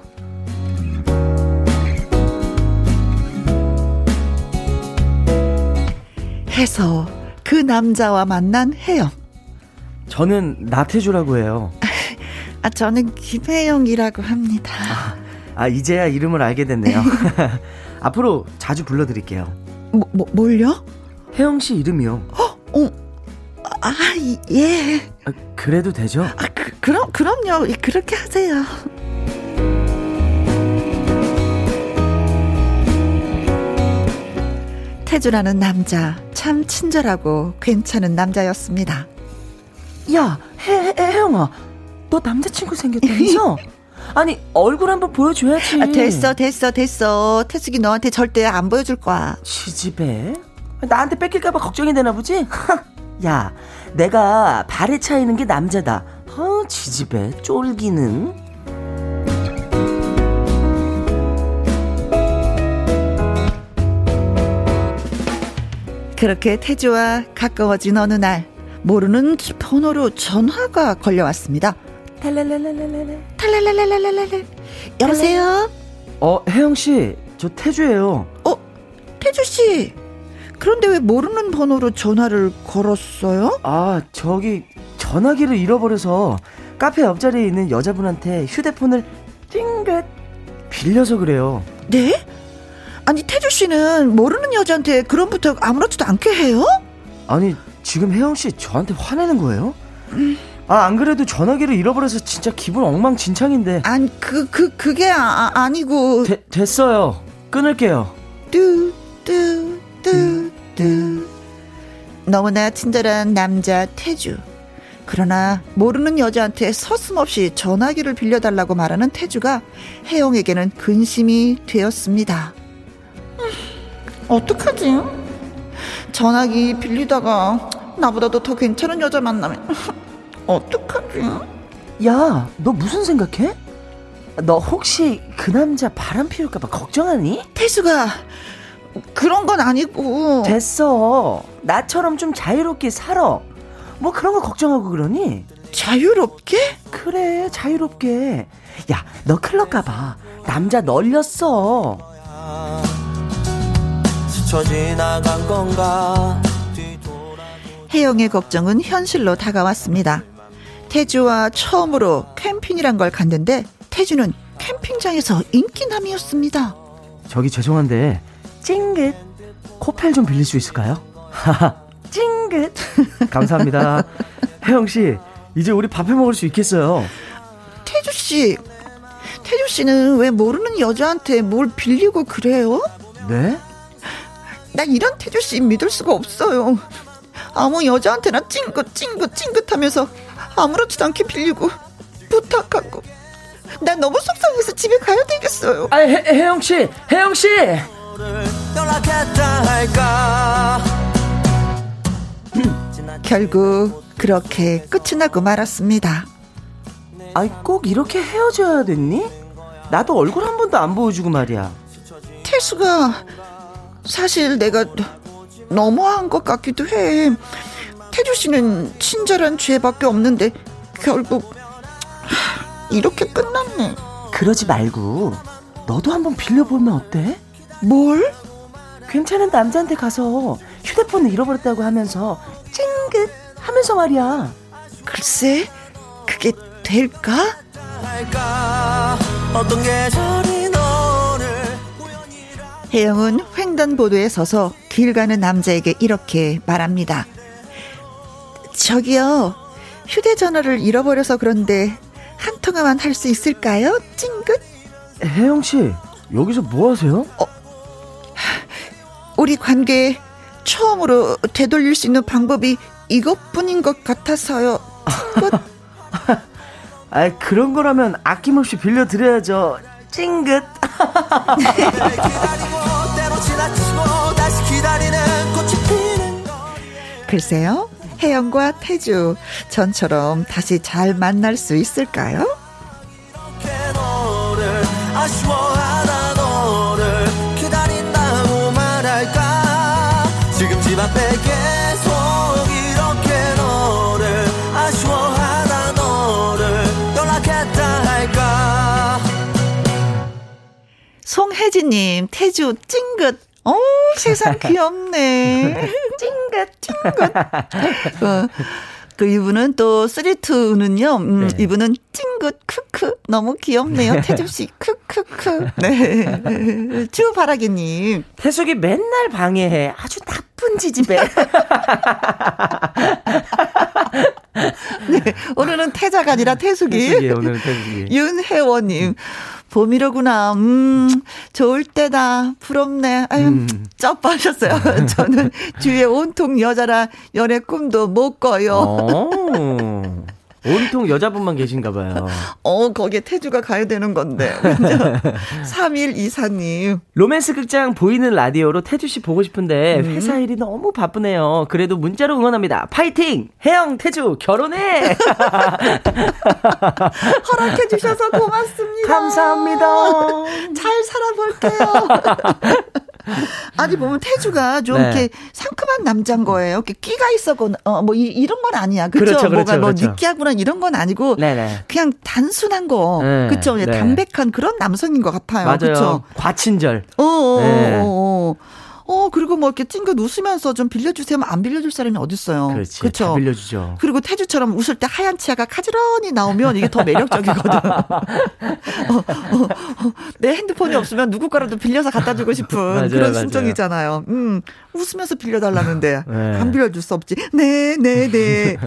Speaker 1: 해서 그 남자와 만난 혜영.
Speaker 4: 저는 나태주라고 해요.
Speaker 1: 아, 저는 김혜영이라고 합니다.
Speaker 4: 아, 이제야 이름을 알게 됐네요. 앞으로 자주 불러드릴게요.
Speaker 1: 뭐, 뭐, 뭘요?
Speaker 4: 혜영 씨 이름이요.
Speaker 1: 어, 아, 이- 예.
Speaker 4: 아, 그래도 되죠?
Speaker 1: 아, 그, 그럼, 그럼요. 예, 그렇게 하세요. 태주라는 남자, 참 친절하고 괜찮은 남자였습니다.
Speaker 4: 야, 혜, 혜, 혜영아. 너 남자친구 생겼다면서? 아니, 얼굴 한번 보여줘야지.
Speaker 1: 아, 됐어, 됐어, 됐어. 태숙이 너한테 절대 안 보여줄 거야.
Speaker 4: 시집에? 나한테 뺏길까봐 걱정이 되나 보지? 야, 내가 발에 차이는 게 남자다. 어, 지집에 쫄기는.
Speaker 1: 그렇게 태주와 가까워진 어느 날, 모르는 번호로 전화가 걸려왔습니다.
Speaker 4: 탈랄랄랄랄랄.
Speaker 1: 탈랄랄랄랄랄. 여보세요?
Speaker 4: 어, 혜영 씨, 저 태주예요.
Speaker 1: 어, 태주 씨. 그런데 왜 모르는 번호로 전화를 걸었어요?
Speaker 4: 아, 저기 전화기를 잃어버려서 카페 옆자리에 있는 여자분한테 휴대폰을 찡긋 빌려서 그래요.
Speaker 1: 네? 아니 태주 씨는 모르는 여자한테 그런 부탁 아무렇지도 않게 해요?
Speaker 4: 아니, 지금 혜영 씨 저한테 화내는 거예요? 아, 안 그래도 전화기를 잃어버려서 진짜 기분 엉망진창인데.
Speaker 1: 아니 그그 그, 게 아, 아니고
Speaker 4: 되, 됐어요. 끊을게요.
Speaker 1: 뚜뚜뚜뚜 너무나 친절한 남자 태주 그러나 모르는 여자한테 서슴없이 전화기를 빌려달라고 말하는 태주가 혜영에게는 근심이 되었습니다 음, 어떡하지? 전화기 빌리다가 나보다도 더 괜찮은 여자 만나면 어떡하지?
Speaker 4: 야, 너 무슨 생각해? 너 혹시 그 남자 바람 피울까봐 걱정하니?
Speaker 1: 태수가 그런 건 아니고
Speaker 4: 됐어. 나처럼 좀 자유롭게 살아. 뭐 그런 거 걱정하고 그러니?
Speaker 1: 자유롭게?
Speaker 4: 그래, 자유롭게. 야, 너 클럽 가봐. 남자 널렸어.
Speaker 5: 스쳐 지나간 건가
Speaker 1: 혜영의 걱정은 현실로 다가왔습니다. 태주와 처음으로 캠핑이란 걸 갔는데 태주는 캠핑장에서 인기남이었습니다.
Speaker 4: 저기 죄송한데 찡긋 코펠 좀 빌릴 수 있을까요? 찡긋 감사합니다. 혜영 씨 이제 우리 밥해 먹을 수 있겠어요.
Speaker 1: 태주 씨, 태주 씨는 왜 모르는 여자한테 뭘 빌리고 그래요?
Speaker 4: 네?
Speaker 1: 나 이런 태주 씨 믿을 수가 없어요. 아무 여자한테나 찡긋 찡긋 찡긋하면서 아무렇지도 않게 빌리고 부탁하고 난 너무 속상해서 집에 가야 되겠어요.
Speaker 4: 아 혜, 혜영 씨, 혜영 씨.
Speaker 1: 결국 그렇게 끝이 나고 말았습니다.
Speaker 4: 아이 꼭 이렇게 헤어져야 됐니? 나도 얼굴 한 번도 안 보여주고 말이야.
Speaker 1: 태수가 사실 내가 너무한 것 같기도 해. 태주 씨는 친절한 죄밖에 없는데 결국 하, 이렇게 끝났네.
Speaker 4: 그러지 말고 너도 한번 빌려보면 어때?
Speaker 1: 뭘?
Speaker 4: 괜찮은 남자한테 가서 휴대폰을 잃어버렸다고 하면서 찡긋 하면서 말이야.
Speaker 1: 글쎄, 그게 될까? 혜영은 횡단보도에 서서 길 가는 남자에게 이렇게 말합니다. 저기요, 휴대전화를 잃어버려서 그런데 한 통화만 할 수 있을까요? 찡긋?
Speaker 4: 혜영 씨 여기서 뭐 하세요?
Speaker 1: 우리 관계 처음으로 되돌릴 수 있는 방법이 이것뿐인 것 같아서요. 찡긋?
Speaker 4: 아 그런 거라면 아낌없이 빌려드려야죠. 찡긋.
Speaker 1: 글쎄요, 혜영과 태주, 전처럼 다시 잘 만날 수 있을까요?
Speaker 5: 지금 집 앞에
Speaker 1: 송혜진님, 태주 찡긋. 어, 세상 귀엽네. 찡긋, 찡긋. 어, 그 이분은 또 쓰리투는요. 음,
Speaker 4: 네.
Speaker 1: 이분은 찡긋 크크 너무 귀엽네요. 태주 씨 크크크. 네. 주바라기 님.
Speaker 4: 태숙이 맨날 방해해. 아주 나쁜 지집애.
Speaker 1: 네, 오늘은 태자가 아니라 태숙이.
Speaker 4: 태숙이 오늘 태숙이.
Speaker 1: 윤혜원 님. 봄이로구나. 음, 좋을 때다. 부럽네. 아유,
Speaker 4: 음.
Speaker 1: 쩝하셨어요. 저는 주위에 온통 여자라 연애 꿈도 못 꿔요.
Speaker 4: 어. 온통 여자분만 계신가 봐요.
Speaker 1: 어, 거기에 태주가 가야 되는 건데. 3124님.
Speaker 4: 로맨스 극장 보이는 라디오로 태주 씨 보고 싶은데 회사 일이 너무 바쁘네요. 그래도 문자로 응원합니다. 파이팅! 혜영, 태주 결혼해!
Speaker 1: 허락해 주셔서 고맙습니다.
Speaker 4: 감사합니다.
Speaker 1: 잘 살아볼게요. 아니 보면 태주가 좀
Speaker 4: 네.
Speaker 1: 이렇게 상큼한 남자인 거예요. 이렇게 끼가 있어거나 어 뭐 이 런 건 아니야. 그렇죠?
Speaker 4: 그렇죠, 그렇죠,
Speaker 1: 뭐가 뭐
Speaker 4: 그렇죠.
Speaker 1: 느끼하거나 이런 건 아니고
Speaker 4: 네네.
Speaker 1: 그냥 단순한 거.
Speaker 4: 네,
Speaker 1: 그렇죠.
Speaker 4: 네.
Speaker 1: 담백한 그런 남성인 것 같아요.
Speaker 4: 맞아요.
Speaker 1: 그렇죠.
Speaker 4: 과친절.
Speaker 1: 어, 어,
Speaker 4: 네.
Speaker 1: 어, 어. 어, 그리고 뭐 이렇게 찡긋 웃으면서 좀 빌려주세요. 하면 안 빌려줄 사람이 어딨어요.
Speaker 4: 그렇지.
Speaker 1: 그렇죠.
Speaker 4: 다 빌려주죠.
Speaker 1: 그리고 태주처럼 웃을 때 하얀 치아가 가지런히 나오면 이게 더 매력적이거든. 어, 어, 어, 내 핸드폰이 없으면 누구 거라도 빌려서 갖다 주고 싶은
Speaker 4: 맞아요,
Speaker 1: 그런. 심정이잖아요. 음, 웃으면서 빌려달라는데
Speaker 4: 네.
Speaker 1: 안 빌려줄 수 없지. 네, 네, 네.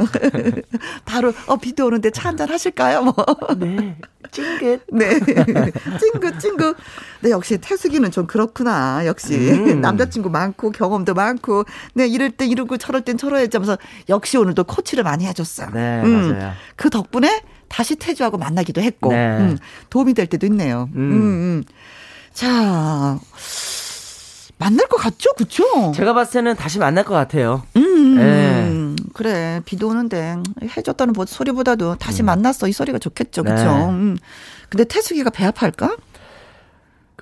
Speaker 1: 바로 어 비도 오는데 차 한잔 하실까요? 뭐.
Speaker 4: 네. 찡긋.
Speaker 1: 네. 찡긋, 찡긋. 네, 역시 태숙이는 좀 그렇구나. 역시.
Speaker 4: 음.
Speaker 1: 남자 친구 많고, 경험도 많고, 네, 이럴 때 이러고 저럴 땐 저러야지 하면서 역시 오늘도 코치를 많이 해줬어요.
Speaker 4: 네,
Speaker 1: 음.
Speaker 4: 맞아요.
Speaker 1: 그 덕분에 다시 태주하고 만나기도 했고,
Speaker 4: 네.
Speaker 1: 음, 도움이 될 때도 있네요. 음. 음, 자, 만날 것 같죠? 그쵸?
Speaker 4: 제가 봤을 때는 다시 만날 것 같아요.
Speaker 1: 음,
Speaker 4: 네.
Speaker 1: 그래. 비도 오는데 해줬다는 보- 소리보다도 다시 만났어. 이 소리가 좋겠죠. 그쵸?
Speaker 4: 음. 네.
Speaker 1: 음. 근데 태숙이가 배 아파할까?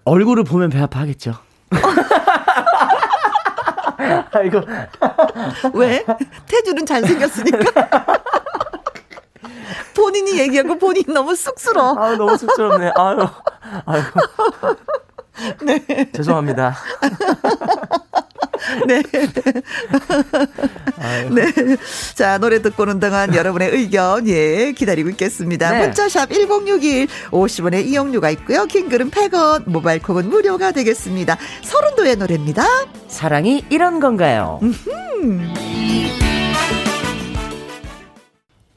Speaker 4: 얼굴을 보면 배 아파하겠죠. 아이고.
Speaker 1: 왜? 태주는 잘생겼으니까. 본인이 얘기하고 본인 너무 쑥스러워.
Speaker 4: 아 너무 쑥스럽네. 아유. 아이고.
Speaker 1: 네.
Speaker 4: 죄송합니다.
Speaker 1: 네. 네. 자, 노래 듣고 오는 동안 여러분의 의견, 예, 기다리고 있겠습니다.
Speaker 4: 네.
Speaker 1: 문자샵 1061, 50원의 이용료가 있고요. 킹글은 100원, 모바일 콩은 무료가 되겠습니다. 서른도의 노래입니다.
Speaker 4: 사랑이 이런 건가요?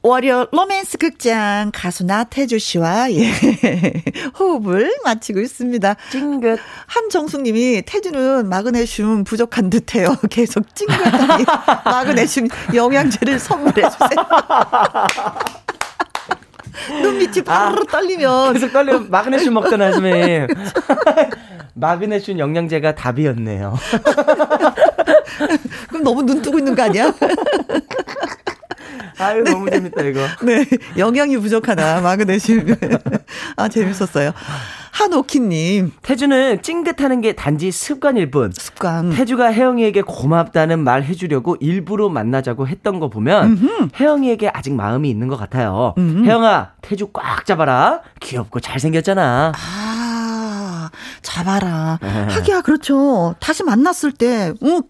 Speaker 1: 월요 로맨스 극장 가수 나태주 씨와 예, 호흡을 마치고 있습니다.
Speaker 4: 찡긋.
Speaker 1: 한정숙 님이 태주는 마그네슘 부족한 듯해요. 계속 찡긋하니 마그네슘 영양제를 선물해 주세요. 눈밑이 바로 떨리면
Speaker 4: 계속 떨리면 마그네슘 먹잖아, 선생님. 마그네슘 영양제가 답이었네요.
Speaker 1: 그럼 너무 눈 뜨고 있는 거 아니야?
Speaker 4: 아유, 너무 재밌다, 이거.
Speaker 1: 네, 영양이 부족하다 마그네슘. 아 재밌었어요. 한오키님
Speaker 4: 태주는 찡긋하는 게 단지 습관일 뿐.
Speaker 1: 습관.
Speaker 4: 태주가 혜영이에게 고맙다는 말 해주려고 일부러 만나자고 했던 거 보면 혜영이에게 아직 마음이 있는 것 같아요. 혜영아, 태주 꽉 잡아라. 귀엽고 잘생겼잖아.
Speaker 1: 아, 잡아라. 하기야, 그렇죠. 다시 만났을 때, 응,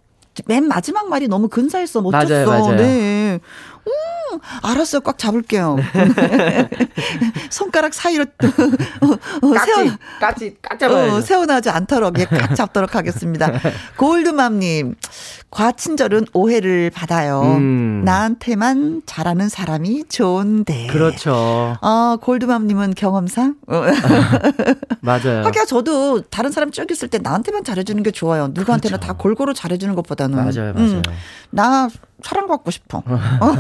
Speaker 1: 맨 마지막 말이 너무 근사했어. 멋졌어.
Speaker 4: 맞아요, 맞아요.
Speaker 1: 네. 음, 알았어요. 꽉 잡을게요. 손가락 사이로 어, 어, 세워,
Speaker 4: 까치, 깍
Speaker 1: 어, 세워나지 않도록 예, 꽉 잡도록 하겠습니다. 골드맘님, 과친절은 오해를 받아요.
Speaker 4: 음.
Speaker 1: 나한테만 잘하는 사람이 좋은데.
Speaker 4: 그렇죠.
Speaker 1: 아, 골드맘님은 경험상? 어.
Speaker 4: 맞아요.
Speaker 1: 하기야 저도 다른 사람 쭉 있을 때 나한테만 잘해주는 게 좋아요. 누구한테나
Speaker 4: 그렇죠.
Speaker 1: 다 골고루 잘해주는 것보다는.
Speaker 4: 맞아요, 맞아요.
Speaker 1: 음, 나 사랑받고 싶어. 어.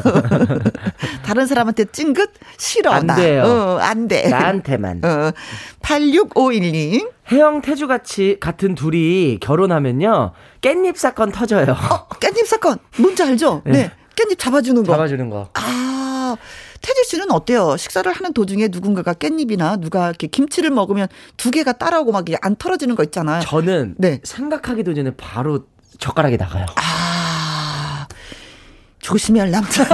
Speaker 1: 다른 사람한테 찡긋 싫어.
Speaker 4: 안
Speaker 1: 나.
Speaker 4: 돼요.
Speaker 1: 어, 안 돼.
Speaker 4: 나한테만.
Speaker 1: 어, 8651님.
Speaker 4: 혜영, 태주 같이 같은 둘이 결혼하면요. 깻잎 사건 터져요.
Speaker 1: 어, 깻잎 사건. 뭔지 알죠? 네. 깻잎 잡아주는 거.
Speaker 4: 잡아주는 거.
Speaker 1: 아, 태주 씨는 어때요? 식사를 하는 도중에 누군가가 깻잎이나 누가 이렇게 김치를 먹으면 두 개가 따라오고 막 안 털어지는 거 있잖아요.
Speaker 4: 저는
Speaker 1: 네.
Speaker 4: 생각하기도 전에 바로 젓가락이 나가요.
Speaker 1: 아, 조심해야 할 남자.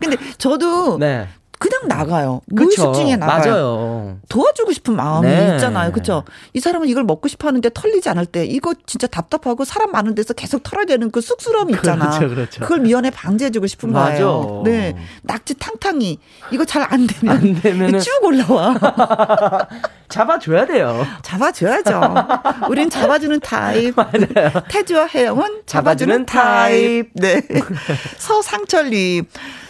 Speaker 1: 근데 저도
Speaker 4: 네.
Speaker 1: 그냥 나가요.
Speaker 4: 그쵸.
Speaker 1: 무의식 중에 나가요.
Speaker 4: 맞아요.
Speaker 1: 도와주고 싶은 마음이
Speaker 4: 네.
Speaker 1: 있잖아요. 그렇죠? 이 사람은 이걸 먹고 싶어 하는데 털리지 않을 때 이거 진짜 답답하고 사람 많은 데서 계속 털어야 되는 그 쑥스러움이 있잖아.
Speaker 4: 그렇죠, 그렇죠.
Speaker 1: 걸 미연에 방지해 주고 싶은
Speaker 4: 맞아.
Speaker 1: 거예요. 네. 낙지 탕탕이 이거 잘 안 되면
Speaker 4: 안 되면은
Speaker 1: 쭉 올라와.
Speaker 4: 잡아줘야 돼요.
Speaker 1: 잡아줘야죠. 우린 잡아주는 타입. 태주와 혜영은 잡아주는
Speaker 4: 잡아주는
Speaker 1: 타입. 네. 서상철님.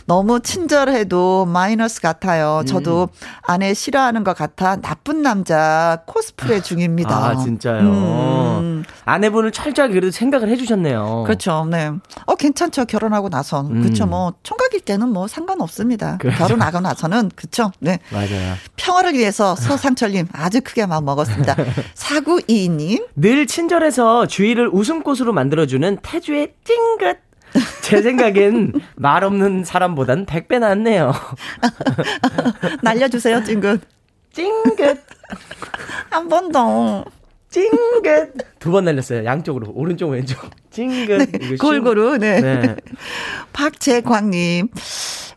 Speaker 1: 너무 친절해도 마이너스 같아요. 저도 아내 싫어하는 것 같아 나쁜 남자 코스프레 중입니다.
Speaker 4: 아, 진짜요.
Speaker 1: 음.
Speaker 4: 아내분을 철저하게 그래도 생각을 해주셨네요.
Speaker 1: 그렇죠. 네. 어, 괜찮죠. 결혼하고 나서.
Speaker 4: 음.
Speaker 1: 그렇죠. 뭐, 총각일 때는 뭐 상관없습니다.
Speaker 4: 그렇죠.
Speaker 1: 결혼하고 나서는. 그렇죠. 네.
Speaker 4: 맞아요.
Speaker 1: 평화를 위해서 서상철님 아주 크게 마음 먹었습니다. 사구이님.
Speaker 4: 늘 친절해서 주위를 웃음꽃으로 만들어주는 태주의 찡긋. 제 생각엔 말 없는 사람보단 100배 낫네요.
Speaker 1: 날려주세요, 찡긋.
Speaker 4: 찡긋.
Speaker 1: 한 번 더.
Speaker 4: 찡긋. 두 번 날렸어요. 양쪽으로. 오른쪽, 왼쪽. 찡긋. 쉬운-
Speaker 1: 골고루, 네.
Speaker 4: 네.
Speaker 1: 박재광님.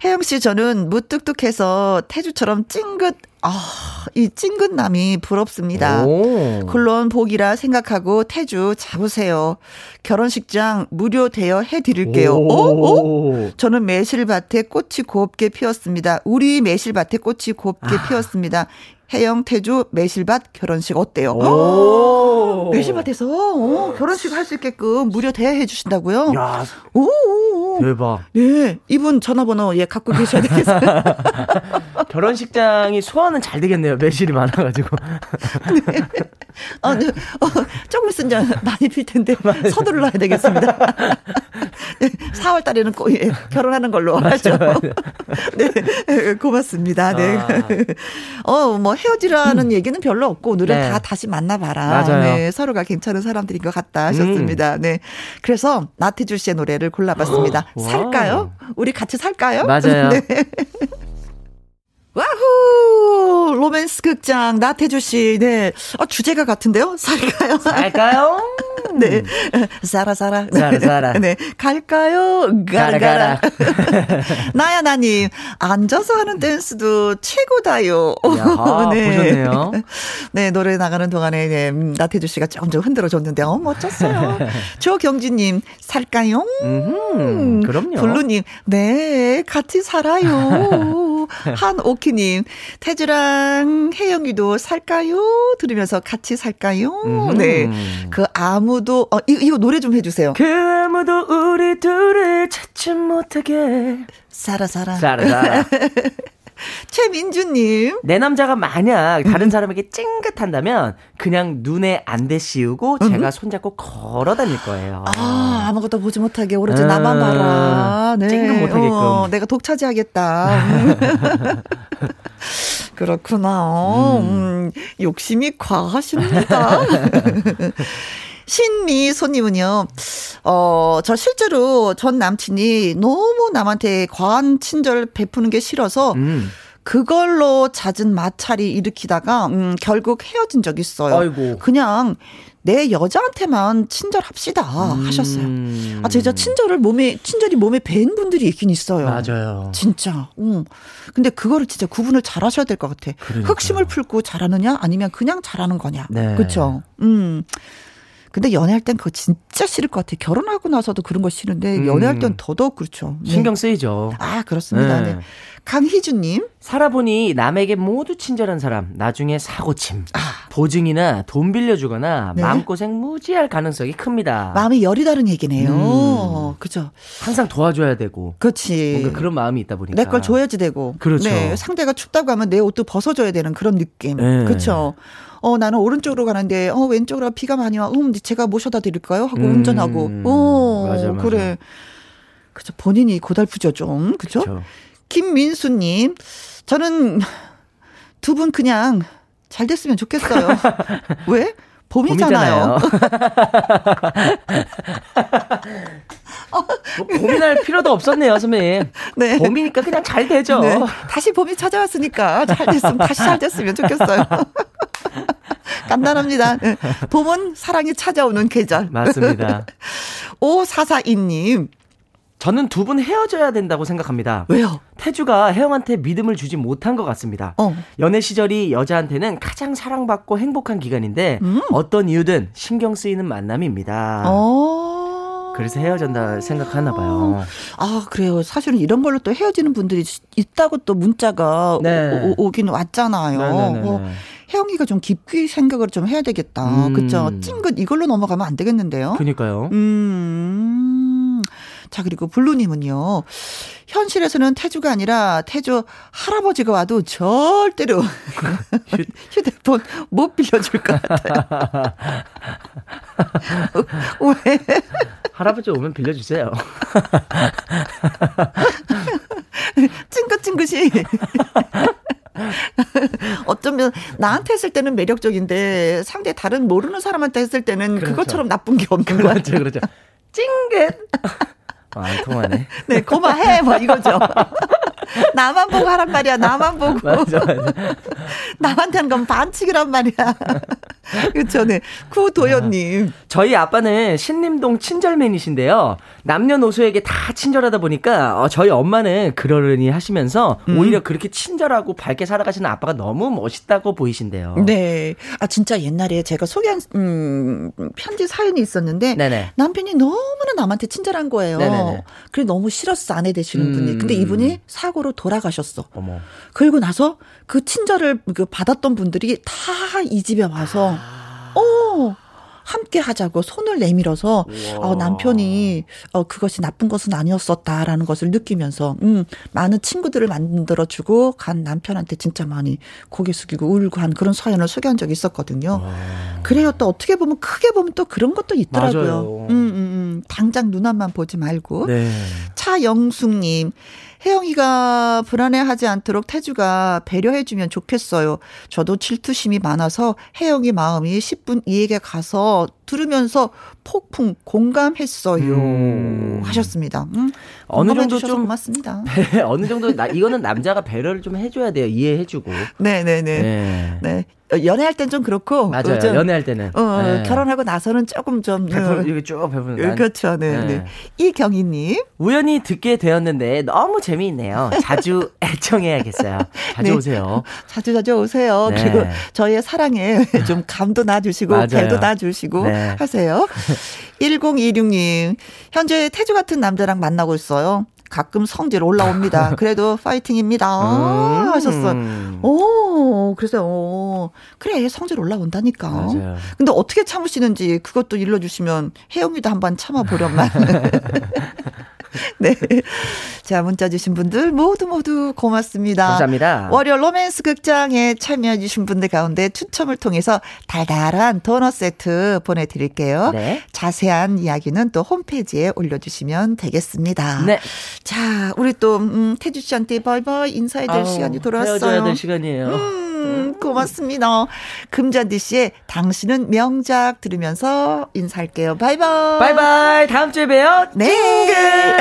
Speaker 1: 혜영 씨, 저는 무뚝뚝해서 태주처럼 찡긋, 아, 이 찡긋남이 부럽습니다.
Speaker 4: 오.
Speaker 1: 물론 복이라 생각하고 태주 잡으세요. 결혼식장 무료 대여 해 드릴게요. 오, 오?
Speaker 4: 오.
Speaker 1: 저는 매실밭에 꽃이 곱게 피었습니다. 우리 매실밭에 꽃이 곱게
Speaker 4: 아.
Speaker 1: 피었습니다. 혜영 태주 매실밭 결혼식 어때요?
Speaker 4: 오.
Speaker 1: 매실밭에서 어, 결혼식 할 수 있게끔 무료 대여해 주신다고요?
Speaker 4: 야,
Speaker 1: 오, 오, 오.
Speaker 4: 대박.
Speaker 1: 네, 이분 전화번호 예 갖고 계셔야 되겠어요.
Speaker 4: 결혼식장이 소화는 잘 되겠네요. 매실이 많아가지고.
Speaker 1: 어, 네, 어, 조금 있으면 많이 필 텐데 서두르야 되겠습니다. 네, 4월 달에는 꼭 예, 결혼하는 걸로 하죠. 네, 고맙습니다. 네. 어, 뭐 헤어지라는 얘기는 별로 없고 노래
Speaker 4: 네.
Speaker 1: 다 다시 만나봐라.
Speaker 4: 맞아요.
Speaker 1: 네, 서로가 괜찮은 사람들인 것 같다 하셨습니다. 네, 그래서 나태주 씨의 노래를 골라봤습니다. 살까요? 우리 같이 살까요?
Speaker 4: 맞아요.
Speaker 1: 네. 와후! 로맨스 극장, 나태주 씨. 네. 어, 주제가 같은데요? 살까요?
Speaker 4: 갈까요?
Speaker 1: 네. 사라, 사라.
Speaker 4: 사라, 사라.
Speaker 1: 네. 갈까요? 가라, 가라.
Speaker 4: 가라,
Speaker 1: 나야, 나님. 앉아서 하는 댄스도 최고다요.
Speaker 4: 야, 보셨네요.
Speaker 1: 네, 노래 나가는 동안에, 네, 음, 나태주 씨가 조금 흔들어 줬는데, 어, 멋졌어요. 조경진님, 살까요?
Speaker 4: 음, 그럼요.
Speaker 1: 블루님, 네, 같이 살아요. 한 오키님, 태주랑 혜영이도 살까요? 들으면서 같이 살까요?
Speaker 4: 음흠.
Speaker 1: 네. 그 아무도, 어, 이거, 이거 노래 좀 해주세요.
Speaker 4: 그 아무도 우리 둘을 찾지 못하게.
Speaker 1: 살아, 살아.
Speaker 4: 사라, 사라.
Speaker 1: 최민주님,
Speaker 4: 내 남자가 만약 다른 사람에게 찡긋한다면 그냥 눈에 안 대 씌우고 제가 손잡고 걸어 다닐 거예요.
Speaker 1: 아, 아무것도 보지 못하게 오로지
Speaker 4: 아,
Speaker 1: 나만 봐라. 네.
Speaker 4: 찡긋 못하게끔.
Speaker 1: 어, 내가 독차지하겠다. 그렇구나. 음, 욕심이 과하십니다. 신미소님은요, 어, 저 실제로 전 남친이 너무 남한테 과한 친절 베푸는 게 싫어서
Speaker 4: 음.
Speaker 1: 그걸로 잦은 마찰이 일으키다가, 음, 결국 헤어진 적 있어요.
Speaker 4: 아이고.
Speaker 1: 그냥 내 여자한테만 친절합시다 하셨어요.
Speaker 4: 음.
Speaker 1: 아, 진짜 친절을 몸에, 친절이 몸에 밴 분들이 있긴 있어요.
Speaker 4: 맞아요.
Speaker 1: 진짜. 응. 근데 그거를 진짜 구분을 잘 하셔야 될 것 같아.
Speaker 4: 그러니까요.
Speaker 1: 흑심을 풀고 잘하느냐 아니면 그냥 잘하는 거냐.
Speaker 4: 네.
Speaker 1: 그쵸. 음. 근데 연애할 땐 그거 진짜 싫을 것 같아. 결혼하고 나서도 그런 거 싫은데
Speaker 4: 음.
Speaker 1: 연애할 땐 더더욱 그렇죠. 네.
Speaker 4: 신경 쓰이죠.
Speaker 1: 아, 그렇습니다.
Speaker 4: 네.
Speaker 1: 네. 강희주님.
Speaker 4: 살아보니 남에게 모두 친절한 사람 나중에 사고침, 보증이나 돈 빌려주거나
Speaker 1: 아. 네.
Speaker 4: 마음고생 무지할 가능성이 큽니다.
Speaker 1: 마음이 열이 다른 얘기네요.
Speaker 4: 음.
Speaker 1: 그죠.
Speaker 4: 항상 도와줘야 되고
Speaker 1: 그렇지.
Speaker 4: 뭔가 그런 마음이 있다 보니까
Speaker 1: 내 걸 줘야지 되고.
Speaker 4: 그렇죠.
Speaker 1: 네, 상대가 춥다고 하면 내 옷도 벗어줘야 되는 그런 느낌.
Speaker 4: 네.
Speaker 1: 그렇죠. 어, 나는 오른쪽으로 가는데, 어, 왼쪽으로 비가 많이 와. 음, 제가 모셔다 드릴까요? 하고
Speaker 4: 음.
Speaker 1: 운전하고. 어,
Speaker 4: 맞아, 맞아.
Speaker 1: 그래. 그죠. 본인이 고달프죠, 좀. 그죠?
Speaker 4: 그렇죠.
Speaker 1: 김민수님, 저는 두 분 그냥 잘 됐으면 좋겠어요. 왜? 봄이잖아요.
Speaker 4: 뭐 고민할 필요도 없었네요, 선배님.
Speaker 1: 네.
Speaker 4: 봄이니까 그냥 잘 되죠.
Speaker 1: 네. 다시 봄이 찾아왔으니까 잘 됐으면 다시 잘 됐으면 좋겠어요. 간단합니다. 네. 봄은 사랑이 찾아오는 계절.
Speaker 4: 맞습니다.
Speaker 1: 5442님.
Speaker 4: 저는 두 분 헤어져야 된다고 생각합니다.
Speaker 1: 왜요?
Speaker 4: 태주가 혜영한테 믿음을 주지 못한 것 같습니다.
Speaker 1: 어.
Speaker 4: 연애 시절이 여자한테는 가장 사랑받고 행복한 기간인데
Speaker 1: 음.
Speaker 4: 어떤 이유든 신경 쓰이는 만남입니다.
Speaker 1: 어.
Speaker 4: 그래서 헤어진다 생각하나 봐요.
Speaker 1: 아, 그래요. 사실은 이런 걸로 또 헤어지는 분들이 있다고 또 문자가
Speaker 4: 네.
Speaker 1: 오, 긴 왔잖아요.
Speaker 4: 네네네.
Speaker 1: 어, 혜영이가 좀 깊이 생각을 좀 해야 되겠다.
Speaker 4: 음.
Speaker 1: 그쵸? 찡긋 이걸로 넘어가면 안 되겠는데요.
Speaker 4: 그니까요.
Speaker 1: 음. 자, 그리고 블루님은요. 현실에서는 태주가 아니라 태주 할아버지가 와도 절대로 휴대폰 못 빌려줄 것 같아요. 왜?
Speaker 4: 할아버지 오면 빌려주세요.
Speaker 1: 찡긋찡긋이. 어쩌면 나한테 했을 때는 매력적인데 상대 다른 모르는 사람한테 했을 때는
Speaker 4: 그렇죠.
Speaker 1: 그것처럼 나쁜 게 없는 거야.
Speaker 4: 그렇죠, 그렇죠. 찡긋. 아, 안 통하네.
Speaker 1: 네, 고마해, 뭐 이거죠. 나만 보고 하란 말이야, 나만 보고.
Speaker 4: 맞아, 맞아.
Speaker 1: 남한테 하는 건 반칙이란 말이야. 그쵸, 네. 구도연님.
Speaker 4: 저희 아빠는 신림동 친절맨이신데요. 남녀노소에게 다 친절하다 보니까 어, 저희 엄마는 그러려니 하시면서
Speaker 1: 음.
Speaker 4: 오히려 그렇게 친절하고 밝게 살아가시는 아빠가 너무 멋있다고 보이신대요.
Speaker 1: 네. 아, 진짜 옛날에 제가 소개한, 음, 편지 사연이 있었는데.
Speaker 4: 네네.
Speaker 1: 남편이 너무나 남한테 친절한 거예요.
Speaker 4: 네네네.
Speaker 1: 그래, 너무 싫었어, 아내 되시는
Speaker 4: 음.
Speaker 1: 분이. 근데 이분이 사고 로 돌아가셨어.
Speaker 4: 어머.
Speaker 1: 그리고 나서 그 친절을 그 받았던 분들이 다 이 집에 와서,
Speaker 4: 아.
Speaker 1: 어, 함께 하자고 손을 내밀어서 어, 남편이 어, 그것이 나쁜 것은 아니었었다라는 것을 느끼면서 음, 많은 친구들을 만들어주고 간 남편한테 진짜 많이 고개 숙이고 울고 한 그런 사연을 소개한 적이 있었거든요. 그래요. 또 어떻게 보면 크게 보면 또 그런 것도 있더라고요.
Speaker 4: 맞아요.
Speaker 1: 음, 음, 음. 당장 눈앞만 보지 말고.
Speaker 4: 네.
Speaker 1: 차영숙님, 혜영이가 불안해하지 않도록 태주가 배려해주면 좋겠어요. 저도 질투심이 많아서 혜영이 마음이 10분 이에게 가서 들으면서 폭풍 공감했어요.
Speaker 4: 음.
Speaker 1: 하셨습니다. 음,
Speaker 4: 어느 정도 좀
Speaker 1: 고맙습니다.
Speaker 4: 배, 어느 정도 나 이거는 남자가 배려를 좀 해줘야 돼요. 이해해주고.
Speaker 1: 네네네.
Speaker 4: 네.
Speaker 1: 네. 어, 연애할 땐 좀 그렇고.
Speaker 4: 맞아요.
Speaker 1: 좀,
Speaker 4: 연애할 때는.
Speaker 1: 어,
Speaker 4: 네.
Speaker 1: 결혼하고 나서는 조금 좀. 어,
Speaker 4: 이렇게 쭉. 난
Speaker 1: 그렇죠. 네.
Speaker 4: 네.
Speaker 1: 네. 이경희님.
Speaker 4: 우연히 듣게 되었는데 너무 재미있네요. 자주 애청해야겠어요. 자주
Speaker 1: 네.
Speaker 4: 오세요.
Speaker 1: 자주 자주 오세요.
Speaker 4: 네.
Speaker 1: 그리고 저희의 사랑에 좀 감도 놔주시고. 배도 놔주시고
Speaker 4: 네.
Speaker 1: 하세요. 1026님 현재 태주 같은 남자랑 만나고 있어요. 가끔 성질 올라옵니다. 그래도 파이팅입니다.
Speaker 4: 음.
Speaker 1: 하셨어. 오, 그래서 오, 그래 성질 올라온다니까.
Speaker 4: 맞아요.
Speaker 1: 근데 어떻게 참으시는지 그것도 일러주시면 혜영이도 한번 참아보련만. 네. 자, 문자 주신 분들 모두 모두 고맙습니다.
Speaker 4: 감사합니다.
Speaker 1: 월요 로맨스 극장에 참여해주신 분들 가운데 추첨을 통해서 달달한 도넛 세트 보내드릴게요.
Speaker 4: 네.
Speaker 1: 자세한 이야기는 또 홈페이지에 올려주시면 되겠습니다.
Speaker 4: 네.
Speaker 1: 자, 우리 또, 음, 태주 씨한테 바이바이 인사해야 될
Speaker 4: 아우,
Speaker 1: 시간이
Speaker 4: 헤어져야
Speaker 1: 돌아왔어요.
Speaker 4: 될 시간이에요.
Speaker 1: 음, 고맙습니다. 금잔디 씨의 당신은 명작 들으면서 인사할게요. 바이바이.
Speaker 4: 바이바이. 다음 주에 봬요.
Speaker 1: 네.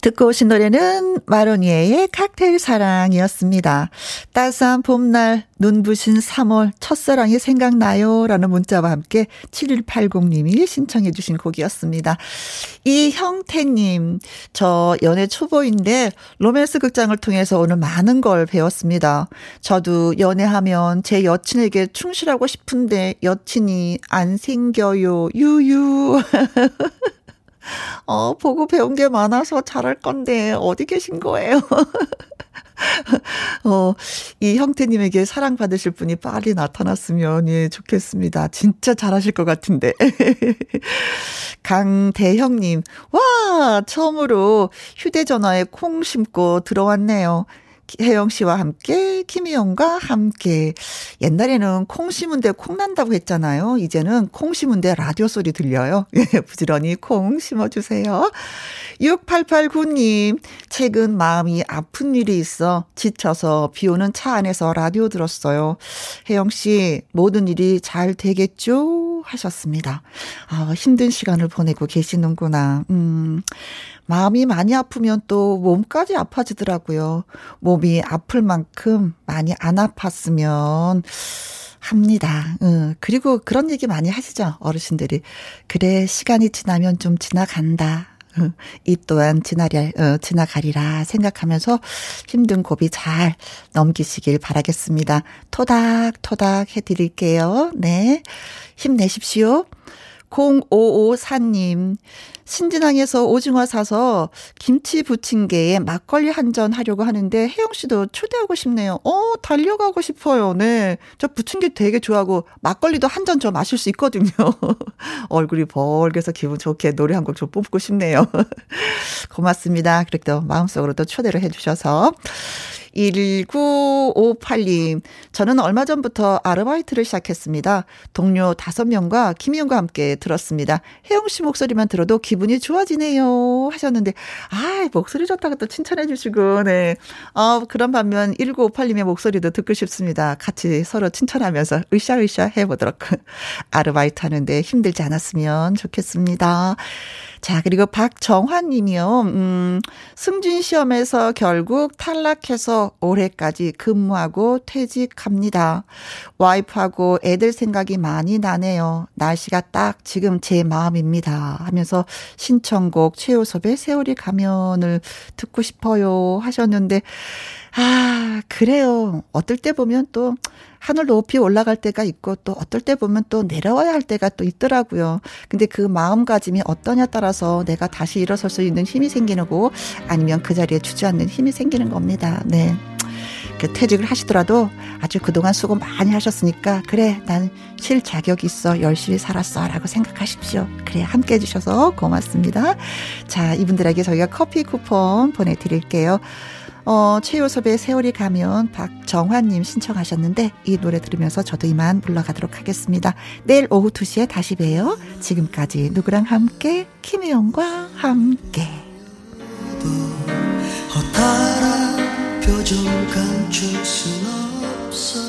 Speaker 1: 듣고 오신 노래는 마로니에의 칵테일 사랑이었습니다. 따스한 봄날, 눈부신 3월, 첫사랑이 생각나요? 라는 문자와 함께 7180님이 신청해 주신 곡이었습니다. 이형태님, 저 연애 초보인데 로맨스 극장을 통해서 오늘 많은 걸 배웠습니다. 저도 연애하면 제 여친에게 충실하고 싶은데 여친이 안 생겨요. 유유. 어, 보고 배운 게 많아서 잘할 건데, 어디 계신 거예요? 어, 이 형태님에게 사랑받으실 분이 빨리 나타났으면, 예, 좋겠습니다. 진짜 잘하실 것 같은데. 강대형님, 와, 처음으로 휴대전화에 콩 심고 들어왔네요. 혜영 씨와 함께, 김희영과 함께. 옛날에는 콩 심은데 콩 난다고 했잖아요. 이제는 콩 심은데 라디오 소리 들려요. 예, 부지런히 콩 심어주세요. 6889님, 최근 마음이 아픈 일이 있어 지쳐서 비 오는 차 안에서 라디오 들었어요. 혜영 씨, 모든 일이 잘 되겠죠? 하셨습니다. 아, 힘든 시간을 보내고 계시는구나. 음, 마음이 많이 아프면 또 몸까지 아파지더라고요. 몸이 아플 만큼 많이 안 아팠으면 합니다. 응. 그리고 그런 얘기 많이 하시죠. 어르신들이. 그래, 시간이 지나면 좀 지나간다. 응. 이 또한 지나리, 어, 지나가리라 생각하면서 힘든 고비 잘 넘기시길 바라겠습니다. 토닥토닥 해드릴게요. 네. 힘내십시오. 0554님, 신진항에서 오징어 사서 김치 부침개에 막걸리 한 잔 하려고 하는데 혜영 씨도 초대하고 싶네요. 어, 달려가고 싶어요. 네. 저 부침개 되게 좋아하고 막걸리도 한 잔 저 마실 수 있거든요. 얼굴이 벌게서 기분 좋게 노래 한 곡 좀 뽑고 싶네요. 고맙습니다. 그렇게 또 마음속으로 또 초대를 해 주셔서. 1958님, 저는 얼마 전부터 아르바이트를 시작했습니다. 동료 5명과 김희영과 함께 들었습니다. 혜영 씨 목소리만 들어도 기분이 좋아지네요. 하셨는데, 아 목소리 좋다고 또 칭찬해 주시고, 네. 어, 그런 반면 1958님의 목소리도 듣고 싶습니다. 같이 서로 칭찬하면서 으쌰으쌰 해보도록. 아르바이트 하는데 힘들지 않았으면 좋겠습니다. 자, 그리고 박정환 님이요. 음, 승진 시험에서 결국 탈락해서 올해까지 근무하고 퇴직합니다. 와이프하고 애들 생각이 많이 나네요. 날씨가 딱 지금 제 마음입니다. 하면서 신청곡 최효섭의 세월이 가면을 듣고 싶어요 하셨는데 아, 그래요. 어떨 때 보면 또 하늘 높이 올라갈 때가 있고 또 어떨 때 보면 또 내려와야 할 때가 또 있더라고요. 근데 그 마음가짐이 어떠냐 따라서 내가 다시 일어설 수 있는 힘이 생기는 거고 아니면 그 자리에 주저앉는 힘이 생기는 겁니다. 네. 그 퇴직을 하시더라도 아주 그동안 수고 많이 하셨으니까 그래 난쉴 자격이 있어 열심히 살았어 라고 생각하십시오 그래 함께 해주셔서 고맙습니다 자 이분들에게 저희가 커피 쿠폰 보내드릴게요 어, 최요섭의 세월이 가면 박정환님 신청하셨는데 이 노래 들으면서 저도 이만 물러가도록 하겠습니다. 내일 오후 2시에 다시 봬요. 지금까지 누구랑 함께 김혜영과 함께
Speaker 5: 허탈한 표정 감출 순 없어